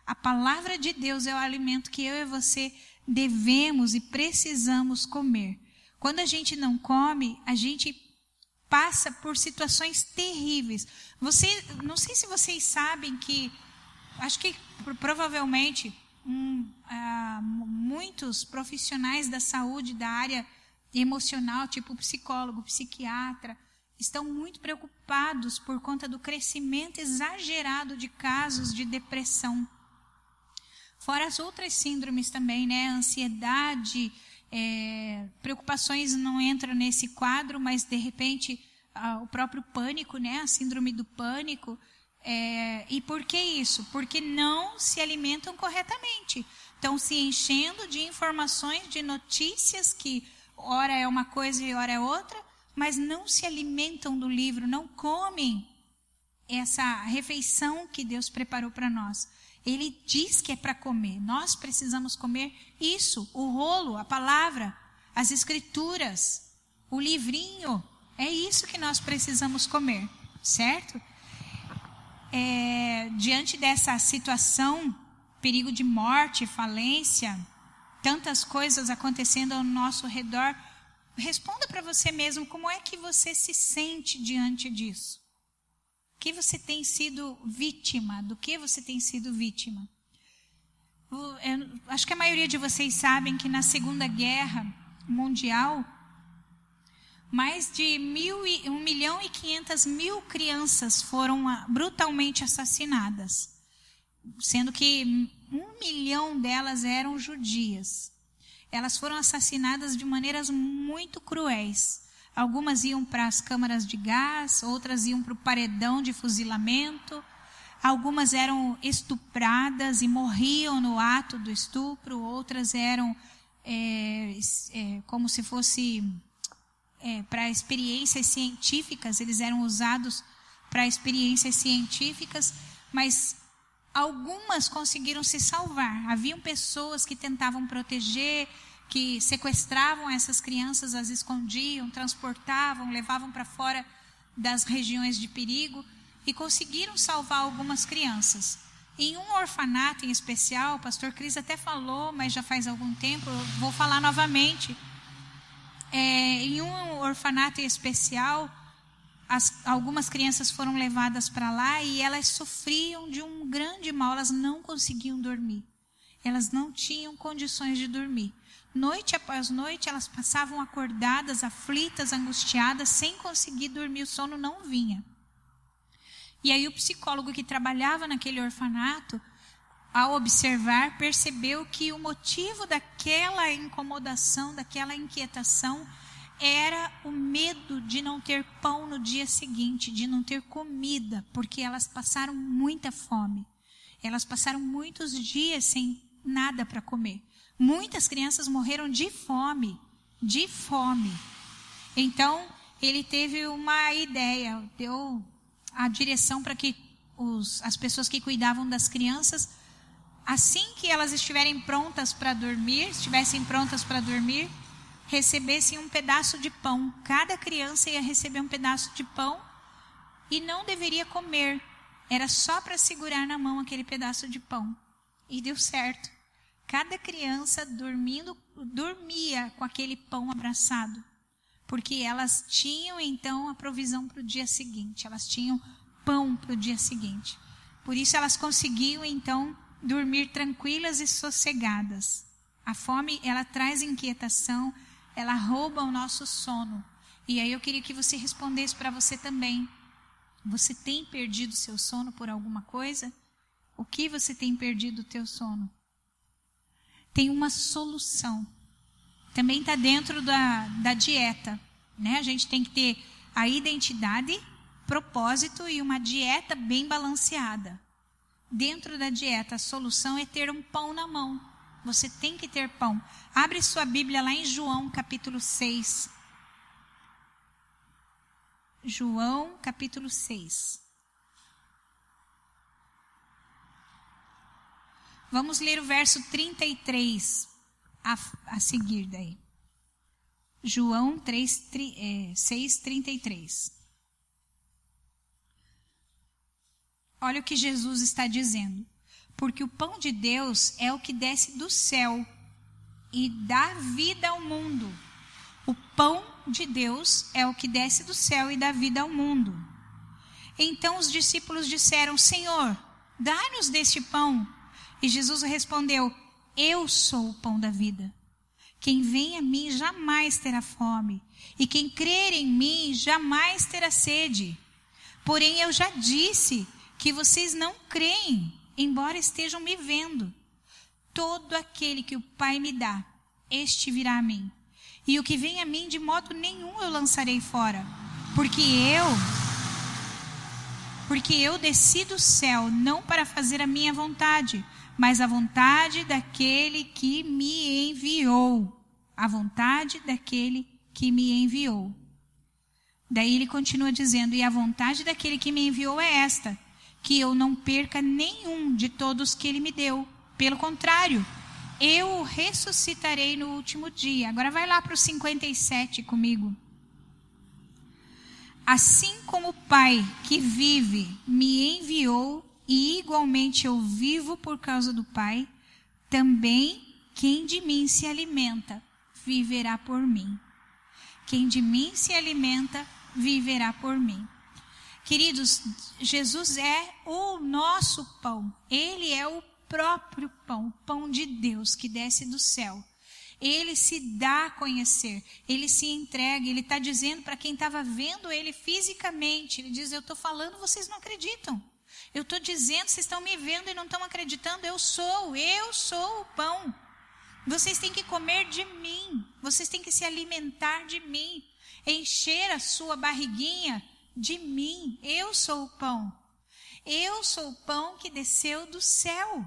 A palavra de Deus é o alimento que eu e você devemos e precisamos comer. Quando a gente não come, a gente passa por situações terríveis. Você, não sei se vocês sabem que, acho que provavelmente um, uh, muitos profissionais da saúde da área emocional, tipo psicólogo, psiquiatra, estão muito preocupados por conta do crescimento exagerado de casos de depressão. Fora as outras síndromes também, né? Ansiedade, é, preocupações não entram nesse quadro, mas de repente o próprio pânico, né? A síndrome do pânico. É, e por que isso? Porque não se alimentam corretamente. Estão se enchendo de informações, de notícias que ora é uma coisa e ora é outra, mas não se alimentam do livro, não comem essa refeição que Deus preparou para nós. Ele diz que é para comer. Nós precisamos comer isso, o rolo, a palavra, as escrituras, o livrinho. É isso que nós precisamos comer, certo? É, diante dessa situação, perigo de morte, falência, tantas coisas acontecendo ao nosso redor, responda para você mesmo como é que você se sente diante disso que você tem sido vítima? Do que você tem sido vítima? Eu acho que a maioria de vocês sabem que na Segunda Guerra Mundial, mais de mil e, 1 milhão e 500 mil crianças foram ah, brutalmente assassinadas, sendo que um milhão delas eram judias. Elas foram assassinadas de maneiras muito cruéis. Algumas iam para as câmaras de gás, outras iam para o paredão de fuzilamento, algumas eram estupradas e morriam no ato do estupro, outras eram é, é, como se fosse é, para experiências científicas, eles eram usados para experiências científicas, mas algumas conseguiram se salvar. Haviam pessoas que tentavam proteger, que sequestravam essas crianças, as escondiam, transportavam, levavam para fora das regiões de perigo e conseguiram salvar algumas crianças. Em um orfanato em especial, o pastor Cris até falou, mas já faz algum tempo, vou falar novamente. É, em um orfanato em especial, as, algumas crianças foram levadas para lá e elas sofriam de um grande mal, elas não conseguiam dormir. Elas não tinham condições de dormir. Noite após noite, elas passavam acordadas, aflitas, angustiadas, sem conseguir dormir, o sono não vinha. E aí o psicólogo que trabalhava naquele orfanato, ao observar, percebeu que o motivo daquela incomodação, daquela inquietação, era o medo de não ter pão no dia seguinte, de não ter comida, porque elas passaram muita fome. Elas passaram muitos dias sem nada para comer. Muitas crianças morreram de fome, de fome. Então, ele teve uma ideia, deu a direção para que os, as pessoas que cuidavam das crianças, assim que elas estiverem prontas para dormir, estivessem prontas para dormir, recebessem um pedaço de pão. Cada criança ia receber um pedaço de pão e não deveria comer. Era só para segurar na mão aquele pedaço de pão. E deu certo. Cada criança dormindo dormia com aquele pão abraçado porque elas tinham então a provisão para o dia seguinte, elas tinham pão para o dia seguinte. Por isso elas conseguiam então dormir tranquilas e sossegadas. A fome, ela traz inquietação, ela rouba o nosso sono. E aí eu queria que você respondesse para você também. Você tem perdido seu sono por alguma coisa? O que você tem perdido o teu sono? Tem uma solução também está dentro da, da dieta. Né? A gente tem que ter a identidade, propósito e uma dieta bem balanceada. Dentro da dieta, a solução é ter um pão na mão. Você tem que ter pão. Abre sua Bíblia lá em João, capítulo 6. João, capítulo 6. Vamos ler o verso 33 a, a seguir daí. João 3, 3, é, 6, 33. Olha o que Jesus está dizendo. Porque o pão de Deus é o que desce do céu e dá vida ao mundo. O pão de Deus é o que desce do céu e dá vida ao mundo. Então os discípulos disseram: Senhor, dá-nos deste pão. E Jesus respondeu: eu sou o pão da vida. Quem vem a mim jamais terá fome, e quem crer em mim jamais terá sede. Porém, eu já disse que vocês não creem, embora estejam me vendo. Todo aquele que o Pai me dá, este virá a mim. E o que vem a mim, de modo nenhum eu lançarei fora, porque eu porque eu desci do céu não para fazer a minha vontade, mas a vontade daquele que me enviou. A vontade daquele que me enviou. Daí ele continua dizendo: E a vontade daquele que me enviou é esta: que eu não perca nenhum de todos que ele me deu. Pelo contrário, eu o ressuscitarei no último dia. Agora vai lá para o 57 comigo. Assim como o Pai que vive me enviou, e igualmente eu vivo por causa do Pai, também quem de mim se alimenta viverá por mim. Quem de mim se alimenta viverá por mim. Queridos, Jesus é o nosso pão. Ele é o próprio pão, o pão de Deus que desce do céu. Ele se dá a conhecer, ele se entrega, ele está dizendo para quem estava vendo ele fisicamente: ele diz, Eu estou falando, vocês não acreditam. Eu estou dizendo, vocês estão me vendo e não estão acreditando. Eu sou, eu sou o pão. Vocês têm que comer de mim. Vocês têm que se alimentar de mim. Encher a sua barriguinha de mim. Eu sou o pão. Eu sou o pão que desceu do céu.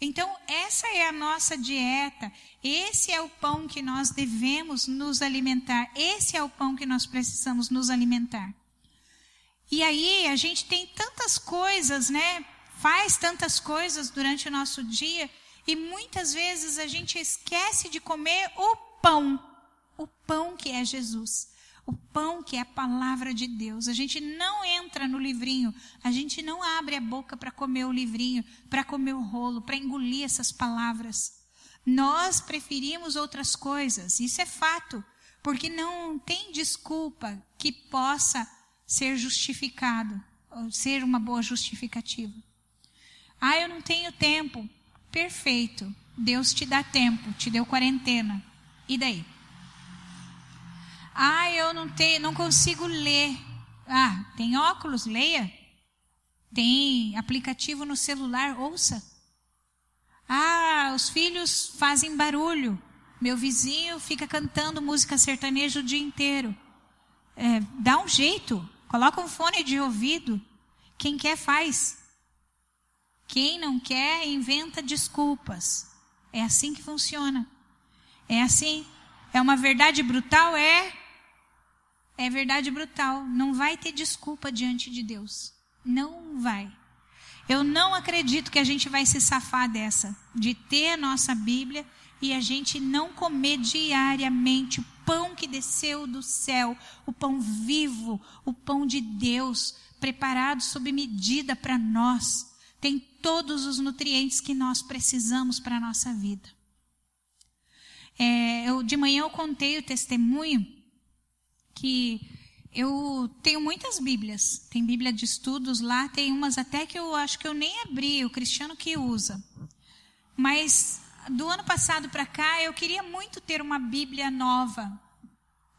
Então, essa é a nossa dieta. Esse é o pão que nós devemos nos alimentar. Esse é o pão que nós precisamos nos alimentar. E aí, a gente tem tantas coisas, né? Faz tantas coisas durante o nosso dia. E muitas vezes a gente esquece de comer o pão. O pão que é Jesus o pão que é a palavra de Deus. A gente não entra no livrinho, a gente não abre a boca para comer o livrinho, para comer o rolo, para engolir essas palavras. Nós preferimos outras coisas, isso é fato, porque não tem desculpa que possa ser justificado, ser uma boa justificativa. Ah, eu não tenho tempo. Perfeito. Deus te dá tempo, te deu quarentena. E daí? Ah, eu não tenho, não consigo ler. Ah, tem óculos, leia. Tem aplicativo no celular, ouça. Ah, os filhos fazem barulho. Meu vizinho fica cantando música sertaneja o dia inteiro. É, dá um jeito, coloca um fone de ouvido. Quem quer faz. Quem não quer inventa desculpas. É assim que funciona. É assim. É uma verdade brutal? É. É verdade brutal. Não vai ter desculpa diante de Deus. Não vai. Eu não acredito que a gente vai se safar dessa, de ter a nossa Bíblia e a gente não comer diariamente o pão que desceu do céu, o pão vivo, o pão de Deus, preparado sob medida para nós. Tem todos os nutrientes que nós precisamos para a nossa vida. É, eu, de manhã eu contei o testemunho que eu tenho muitas Bíblias. Tem Bíblia de estudos lá, tem umas até que eu acho que eu nem abri, o cristiano que usa. Mas do ano passado para cá, eu queria muito ter uma Bíblia nova.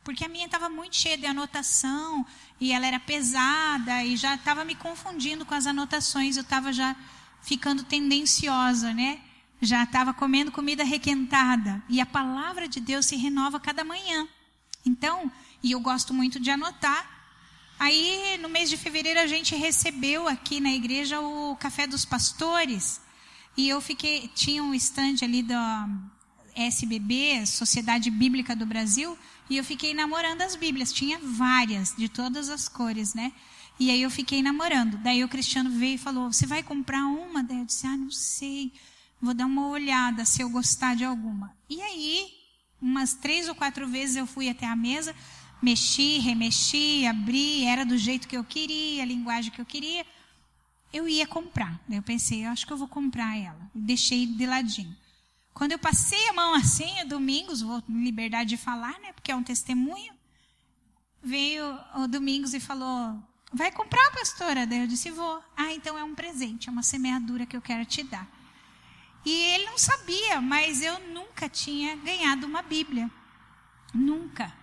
Porque a minha estava muito cheia de anotação e ela era pesada e já estava me confundindo com as anotações. Eu estava já ficando tendenciosa, né? Já estava comendo comida requentada. E a palavra de Deus se renova cada manhã. Então, e eu gosto muito de anotar. Aí, no mês de fevereiro, a gente recebeu aqui na igreja o Café dos Pastores. E eu fiquei, tinha um stand ali da SBB, Sociedade Bíblica do Brasil, e eu fiquei namorando as Bíblias. Tinha várias, de todas as cores, né? E aí eu fiquei namorando. Daí o Cristiano veio e falou: Você vai comprar uma? Daí eu disse: Ah, não sei. Vou dar uma olhada se eu gostar de alguma. E aí, umas três ou quatro vezes eu fui até a mesa mexi, remexi, abri, era do jeito que eu queria, a linguagem que eu queria, eu ia comprar. Daí eu pensei, eu acho que eu vou comprar ela. Deixei de ladinho. Quando eu passei a mão assim, domingos, vou me liberdade de falar, né? Porque é um testemunho. Veio o Domingos e falou: Vai comprar, pastora? Daí eu disse: Vou. Ah, então é um presente, é uma semeadura que eu quero te dar. E ele não sabia, mas eu nunca tinha ganhado uma Bíblia. Nunca.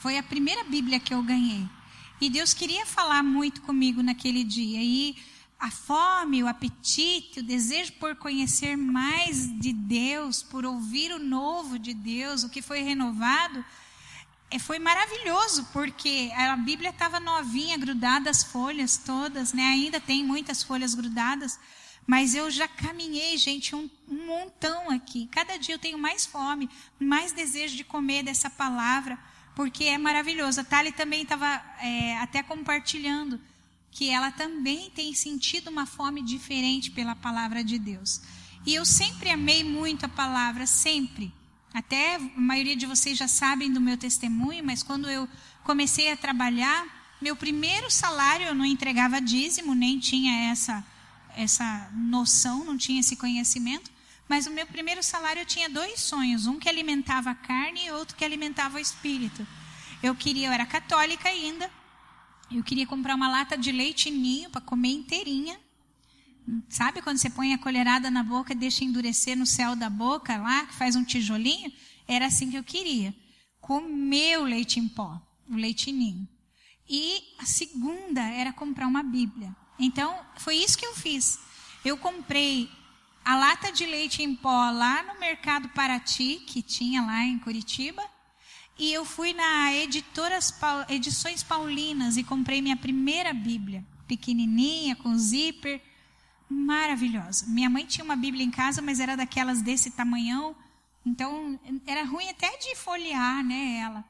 Foi a primeira Bíblia que eu ganhei. E Deus queria falar muito comigo naquele dia. E a fome, o apetite, o desejo por conhecer mais de Deus, por ouvir o novo de Deus, o que foi renovado, é, foi maravilhoso, porque a Bíblia estava novinha, grudada as folhas todas, né? Ainda tem muitas folhas grudadas, mas eu já caminhei, gente, um, um montão aqui. Cada dia eu tenho mais fome, mais desejo de comer dessa palavra porque é maravilhoso. A Thali também estava é, até compartilhando que ela também tem sentido uma fome diferente pela palavra de Deus. E eu sempre amei muito a palavra, sempre. Até a maioria de vocês já sabem do meu testemunho, mas quando eu comecei a trabalhar, meu primeiro salário eu não entregava dízimo, nem tinha essa essa noção, não tinha esse conhecimento. Mas o meu primeiro salário eu tinha dois sonhos, um que alimentava a carne e outro que alimentava o espírito. Eu queria, eu era católica ainda, eu queria comprar uma lata de leite ninho para comer inteirinha. Sabe quando você põe a colherada na boca e deixa endurecer no céu da boca lá, que faz um tijolinho? Era assim que eu queria. Comer o leite em pó, o leite ninho. E a segunda era comprar uma Bíblia. Então, foi isso que eu fiz. Eu comprei a lata de leite em pó lá no mercado Paraty, que tinha lá em Curitiba. E eu fui na editoras, Edições Paulinas e comprei minha primeira Bíblia, pequenininha, com zíper, maravilhosa. Minha mãe tinha uma Bíblia em casa, mas era daquelas desse tamanhão, então era ruim até de folhear, né, ela.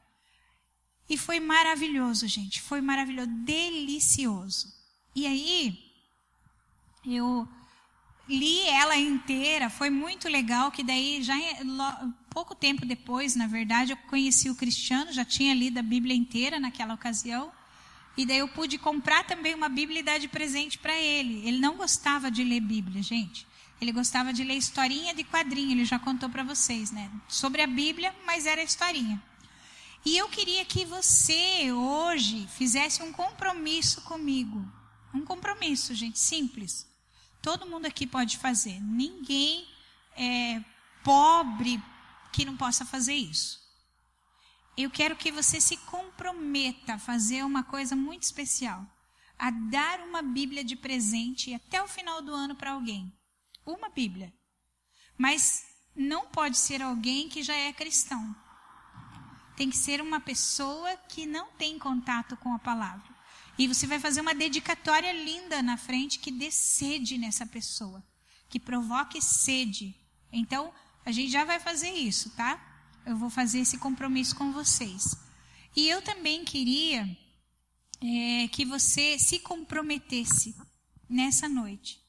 E foi maravilhoso, gente, foi maravilhoso, delicioso. E aí, eu li ela inteira, foi muito legal, que daí já pouco tempo depois, na verdade, eu conheci o Cristiano, já tinha lido a Bíblia inteira naquela ocasião. E daí eu pude comprar também uma Bíblia e dar de presente para ele. Ele não gostava de ler Bíblia, gente. Ele gostava de ler historinha de quadrinho, ele já contou para vocês, né? Sobre a Bíblia, mas era historinha. E eu queria que você hoje fizesse um compromisso comigo. Um compromisso, gente, simples. Todo mundo aqui pode fazer. Ninguém é pobre que não possa fazer isso. Eu quero que você se comprometa a fazer uma coisa muito especial, a dar uma Bíblia de presente até o final do ano para alguém. Uma Bíblia. Mas não pode ser alguém que já é cristão. Tem que ser uma pessoa que não tem contato com a palavra. E você vai fazer uma dedicatória linda na frente que dê sede nessa pessoa, que provoque sede. Então, a gente já vai fazer isso, tá? Eu vou fazer esse compromisso com vocês. E eu também queria é, que você se comprometesse nessa noite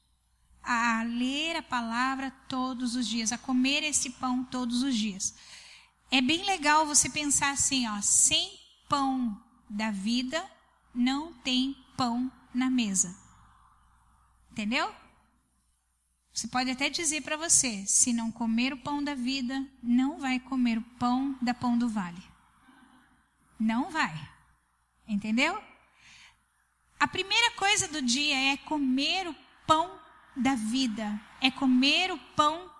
a ler a palavra todos os dias, a comer esse pão todos os dias. É bem legal você pensar assim, ó, sem pão da vida não tem pão na mesa. Entendeu? Você pode até dizer para você: se não comer o pão da vida, não vai comer o pão da pão do vale. Não vai. Entendeu? A primeira coisa do dia é comer o pão da vida, é comer o pão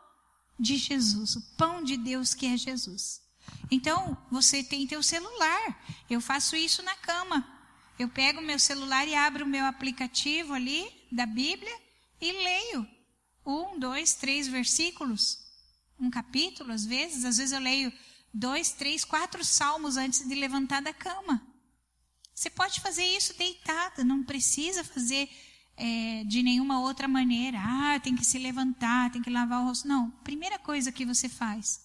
de Jesus, o pão de Deus que é Jesus. Então, você tem teu celular. Eu faço isso na cama. Eu pego meu celular e abro o meu aplicativo ali da Bíblia e leio um, dois, três versículos, um capítulo, às vezes. Às vezes eu leio dois, três, quatro salmos antes de levantar da cama. Você pode fazer isso deitada, não precisa fazer é, de nenhuma outra maneira. Ah, tem que se levantar, tem que lavar o rosto. Não, primeira coisa que você faz,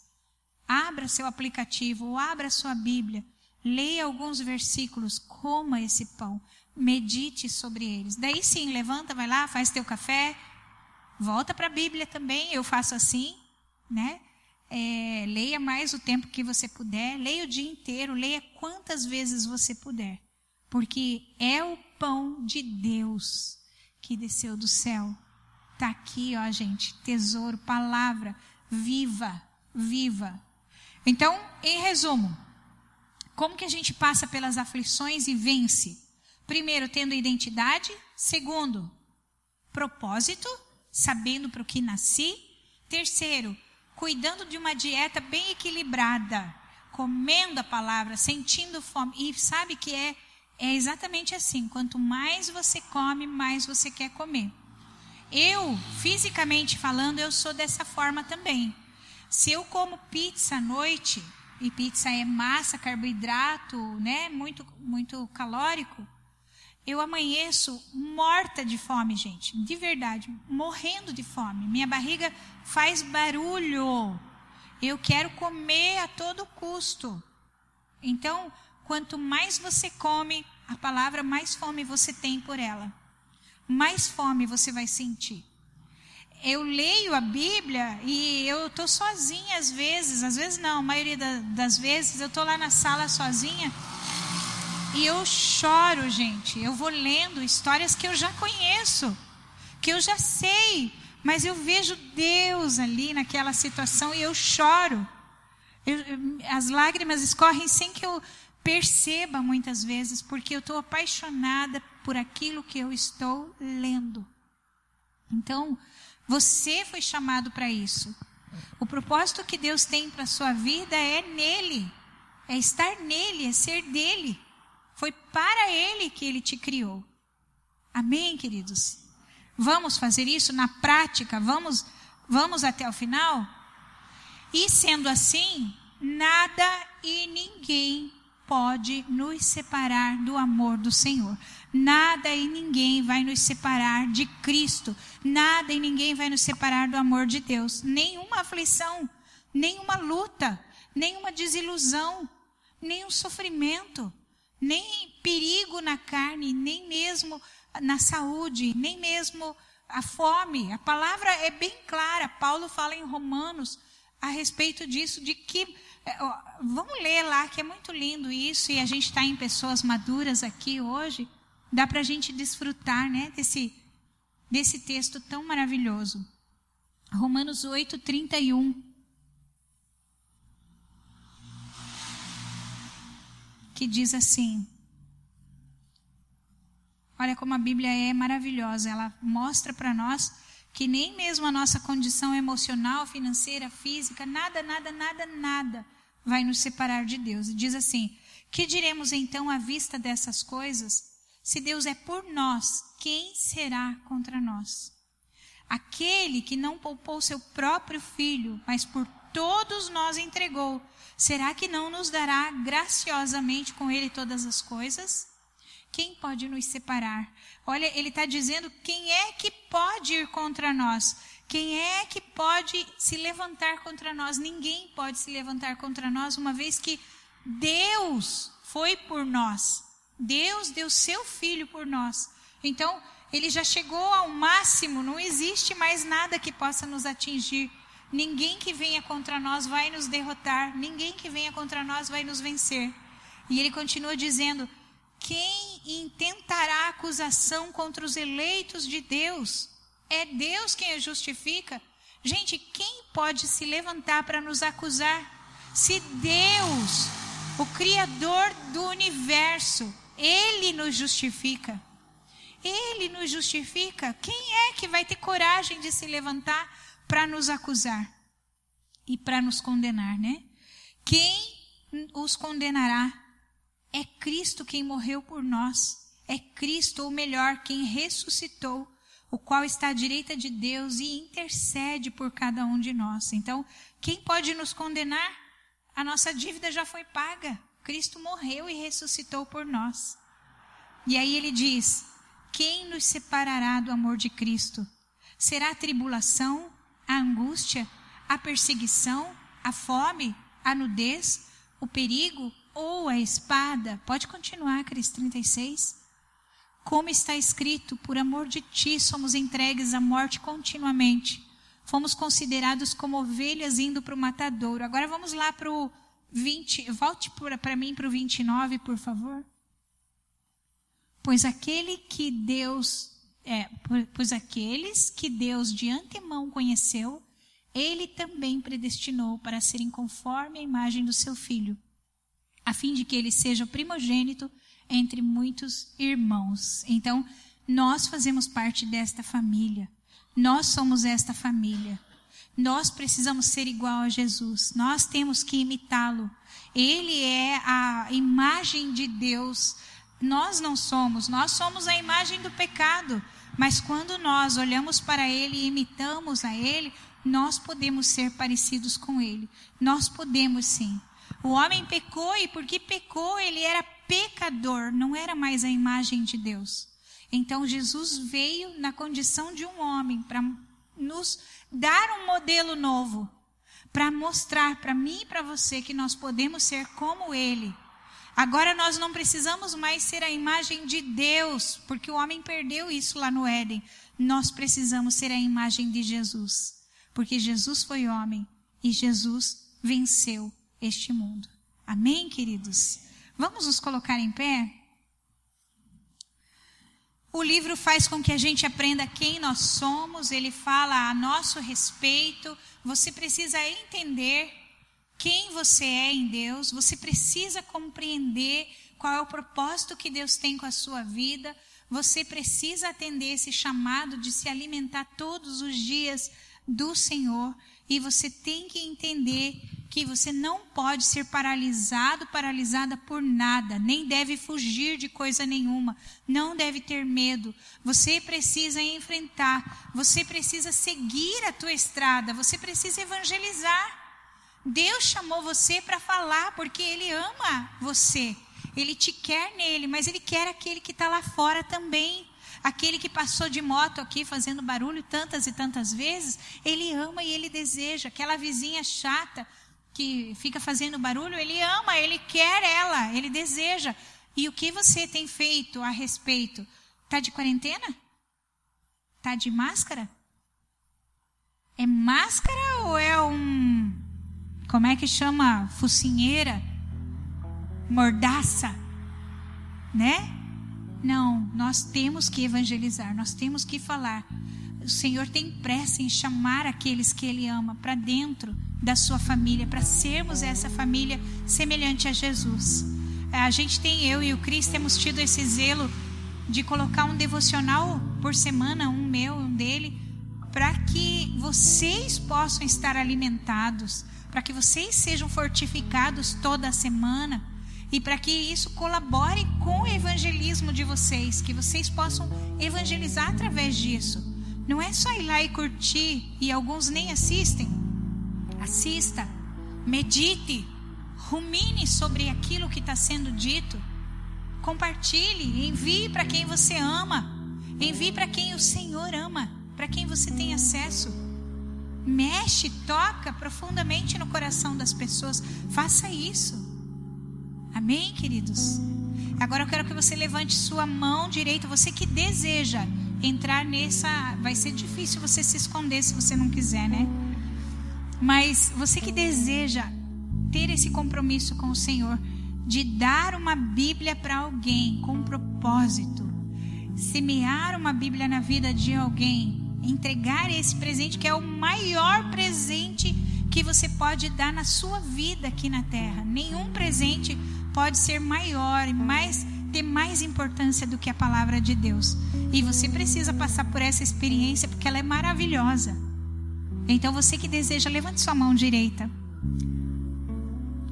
abra seu aplicativo, ou abra sua Bíblia, leia alguns versículos, coma esse pão, medite sobre eles. Daí sim, levanta, vai lá, faz teu café, Volta para a Bíblia também, eu faço assim, né? É, leia mais o tempo que você puder, leia o dia inteiro, leia quantas vezes você puder, porque é o pão de Deus que desceu do céu. Tá aqui, ó, gente, tesouro, palavra viva, viva. Então, em resumo, como que a gente passa pelas aflições e vence? Primeiro, tendo identidade. Segundo, propósito sabendo para o que nasci. Terceiro, cuidando de uma dieta bem equilibrada, comendo a palavra, sentindo fome. E sabe que é, é exatamente assim: quanto mais você come, mais você quer comer. Eu, fisicamente falando, eu sou dessa forma também. Se eu como pizza à noite, e pizza é massa, carboidrato, né, muito, muito calórico, eu amanheço morta de fome, gente, de verdade, morrendo de fome. Minha barriga faz barulho. Eu quero comer a todo custo. Então, quanto mais você come a palavra, mais fome você tem por ela. Mais fome você vai sentir. Eu leio a Bíblia e eu estou sozinha às vezes, às vezes não, a maioria das vezes eu estou lá na sala sozinha e eu choro, gente. Eu vou lendo histórias que eu já conheço, que eu já sei, mas eu vejo Deus ali naquela situação e eu choro. Eu, as lágrimas escorrem sem que eu perceba muitas vezes, porque eu estou apaixonada por aquilo que eu estou lendo. Então, você foi chamado para isso. O propósito que Deus tem para a sua vida é nele, é estar nele, é ser dele. Foi para Ele que Ele te criou. Amém, queridos? Vamos fazer isso na prática, vamos Vamos até o final? E sendo assim, nada e ninguém pode nos separar do amor do Senhor. Nada e ninguém vai nos separar de Cristo. Nada e ninguém vai nos separar do amor de Deus. Nenhuma aflição, nenhuma luta, nenhuma desilusão, nenhum sofrimento, nem perigo na carne, nem mesmo na saúde, nem mesmo a fome. A palavra é bem clara. Paulo fala em Romanos a respeito disso, de que é, vamos ler lá, que é muito lindo isso, e a gente está em pessoas maduras aqui hoje. Dá para a gente desfrutar né, desse, desse texto tão maravilhoso. Romanos 8, 31. Que diz assim: Olha como a Bíblia é maravilhosa, ela mostra para nós que nem mesmo a nossa condição emocional, financeira, física, nada, nada, nada, nada vai nos separar de Deus. Diz assim: Que diremos então à vista dessas coisas? Se Deus é por nós, quem será contra nós? Aquele que não poupou seu próprio filho, mas por todos nós entregou, será que não nos dará graciosamente com ele todas as coisas? Quem pode nos separar? Olha, ele está dizendo quem é que pode ir contra nós. Quem é que pode se levantar contra nós? Ninguém pode se levantar contra nós, uma vez que Deus foi por nós. Deus deu seu filho por nós. Então, ele já chegou ao máximo, não existe mais nada que possa nos atingir. Ninguém que venha contra nós vai nos derrotar, ninguém que venha contra nós vai nos vencer. E ele continua dizendo: quem intentará acusação contra os eleitos de Deus? É Deus quem a justifica. Gente, quem pode se levantar para nos acusar? Se Deus, o Criador do universo, Ele nos justifica. Ele nos justifica. Quem é que vai ter coragem de se levantar para nos acusar e para nos condenar, né? Quem os condenará? É Cristo quem morreu por nós. É Cristo, ou melhor, quem ressuscitou o qual está à direita de Deus e intercede por cada um de nós. Então, quem pode nos condenar? A nossa dívida já foi paga. Cristo morreu e ressuscitou por nós. E aí ele diz: Quem nos separará do amor de Cristo? Será a tribulação, a angústia, a perseguição, a fome, a nudez, o perigo ou a espada? Pode continuar, Cris 36. Como está escrito, por amor de ti somos entregues à morte continuamente. Fomos considerados como ovelhas indo para o matadouro. Agora vamos lá para o 20. Volte para mim para o 29, por favor. Pois aquele que Deus, é, pois aqueles que Deus de antemão conheceu, ele também predestinou para serem conforme a imagem do seu filho, a fim de que ele seja o primogênito entre muitos irmãos. Então, nós fazemos parte desta família. Nós somos esta família. Nós precisamos ser igual a Jesus. Nós temos que imitá-lo. Ele é a imagem de Deus. Nós não somos, nós somos a imagem do pecado. Mas quando nós olhamos para ele e imitamos a ele, nós podemos ser parecidos com ele. Nós podemos sim. O homem pecou e porque pecou, ele era pecador, não era mais a imagem de Deus. Então Jesus veio na condição de um homem para nos dar um modelo novo, para mostrar para mim e para você que nós podemos ser como ele. Agora nós não precisamos mais ser a imagem de Deus, porque o homem perdeu isso lá no Éden. Nós precisamos ser a imagem de Jesus, porque Jesus foi homem e Jesus venceu este mundo. Amém, queridos? Vamos nos colocar em pé? O livro faz com que a gente aprenda quem nós somos, ele fala a nosso respeito. Você precisa entender quem você é em Deus, você precisa compreender qual é o propósito que Deus tem com a sua vida. Você precisa atender esse chamado de se alimentar todos os dias do Senhor e você tem que entender que você não pode ser paralisado, paralisada por nada, nem deve fugir de coisa nenhuma, não deve ter medo. Você precisa enfrentar, você precisa seguir a tua estrada, você precisa evangelizar. Deus chamou você para falar porque Ele ama você. Ele te quer nele, mas Ele quer aquele que está lá fora também. Aquele que passou de moto aqui fazendo barulho tantas e tantas vezes, Ele ama e Ele deseja. Aquela vizinha chata que fica fazendo barulho, Ele ama, Ele quer ela, Ele deseja. E o que você tem feito a respeito? Está de quarentena? Está de máscara? É máscara ou é um como é que chama? Focinheira? Mordaça? Né? Não, nós temos que evangelizar, nós temos que falar. O Senhor tem pressa em chamar aqueles que Ele ama para dentro da sua família, para sermos essa família semelhante a Jesus. A gente tem, eu e o Cris, temos tido esse zelo de colocar um devocional por semana, um meu, um dele, para que vocês possam estar alimentados para que vocês sejam fortificados toda a semana e para que isso colabore com o evangelismo de vocês, que vocês possam evangelizar através disso. Não é só ir lá e curtir e alguns nem assistem. Assista, medite, rumine sobre aquilo que está sendo dito. Compartilhe, envie para quem você ama, envie para quem o Senhor ama, para quem você tem acesso mexe, toca profundamente no coração das pessoas. Faça isso. Amém, queridos? Agora eu quero que você levante sua mão direita, você que deseja entrar nessa. Vai ser difícil você se esconder se você não quiser, né? Mas você que deseja ter esse compromisso com o Senhor, de dar uma Bíblia para alguém com um propósito, semear uma Bíblia na vida de alguém, entregar esse presente que é o maior presente que você pode dar na sua vida aqui na terra. Nenhum presente pode ser maior e mais ter mais importância do que a palavra de Deus. E você precisa passar por essa experiência porque ela é maravilhosa. Então você que deseja, levante sua mão direita.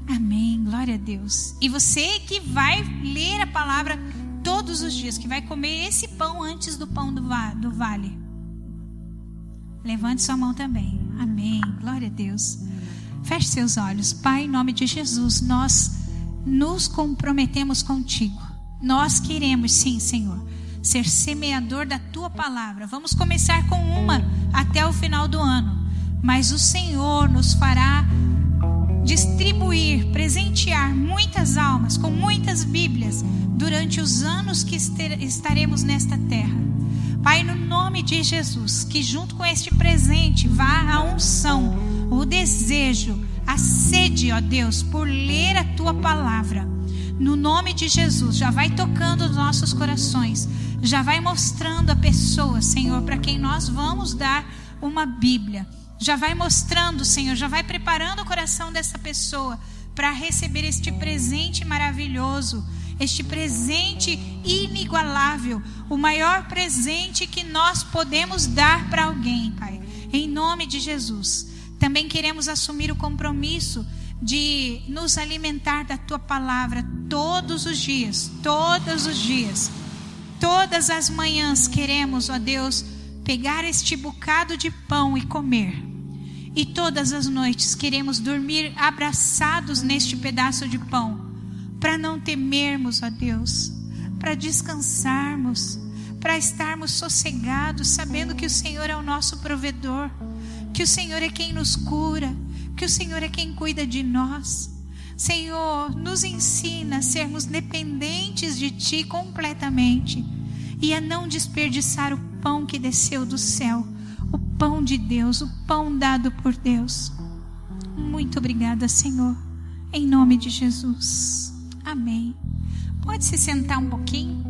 Amém. Glória a Deus. E você que vai ler a palavra todos os dias, que vai comer esse pão antes do pão do, do vale. Levante sua mão também. Amém. Glória a Deus. Feche seus olhos. Pai, em nome de Jesus, nós nos comprometemos contigo. Nós queremos, sim, Senhor, ser semeador da tua palavra. Vamos começar com uma até o final do ano. Mas o Senhor nos fará distribuir, presentear muitas almas com muitas Bíblias durante os anos que estaremos nesta terra. Pai, no nome de Jesus, que junto com este presente vá a unção, o desejo, a sede, ó Deus, por ler a tua palavra. No nome de Jesus, já vai tocando os nossos corações, já vai mostrando a pessoa, Senhor, para quem nós vamos dar uma Bíblia. Já vai mostrando, Senhor, já vai preparando o coração dessa pessoa para receber este presente maravilhoso este presente inigualável, o maior presente que nós podemos dar para alguém, Pai. Em nome de Jesus. Também queremos assumir o compromisso de nos alimentar da tua palavra todos os dias, todos os dias. Todas as manhãs queremos, ó Deus, pegar este bocado de pão e comer. E todas as noites queremos dormir abraçados neste pedaço de pão para não temermos a Deus, para descansarmos, para estarmos sossegados, sabendo que o Senhor é o nosso provedor, que o Senhor é quem nos cura, que o Senhor é quem cuida de nós. Senhor, nos ensina a sermos dependentes de Ti completamente e a não desperdiçar o pão que desceu do céu, o pão de Deus, o pão dado por Deus. Muito obrigada, Senhor, em nome de Jesus. Amém. Pode se sentar um pouquinho?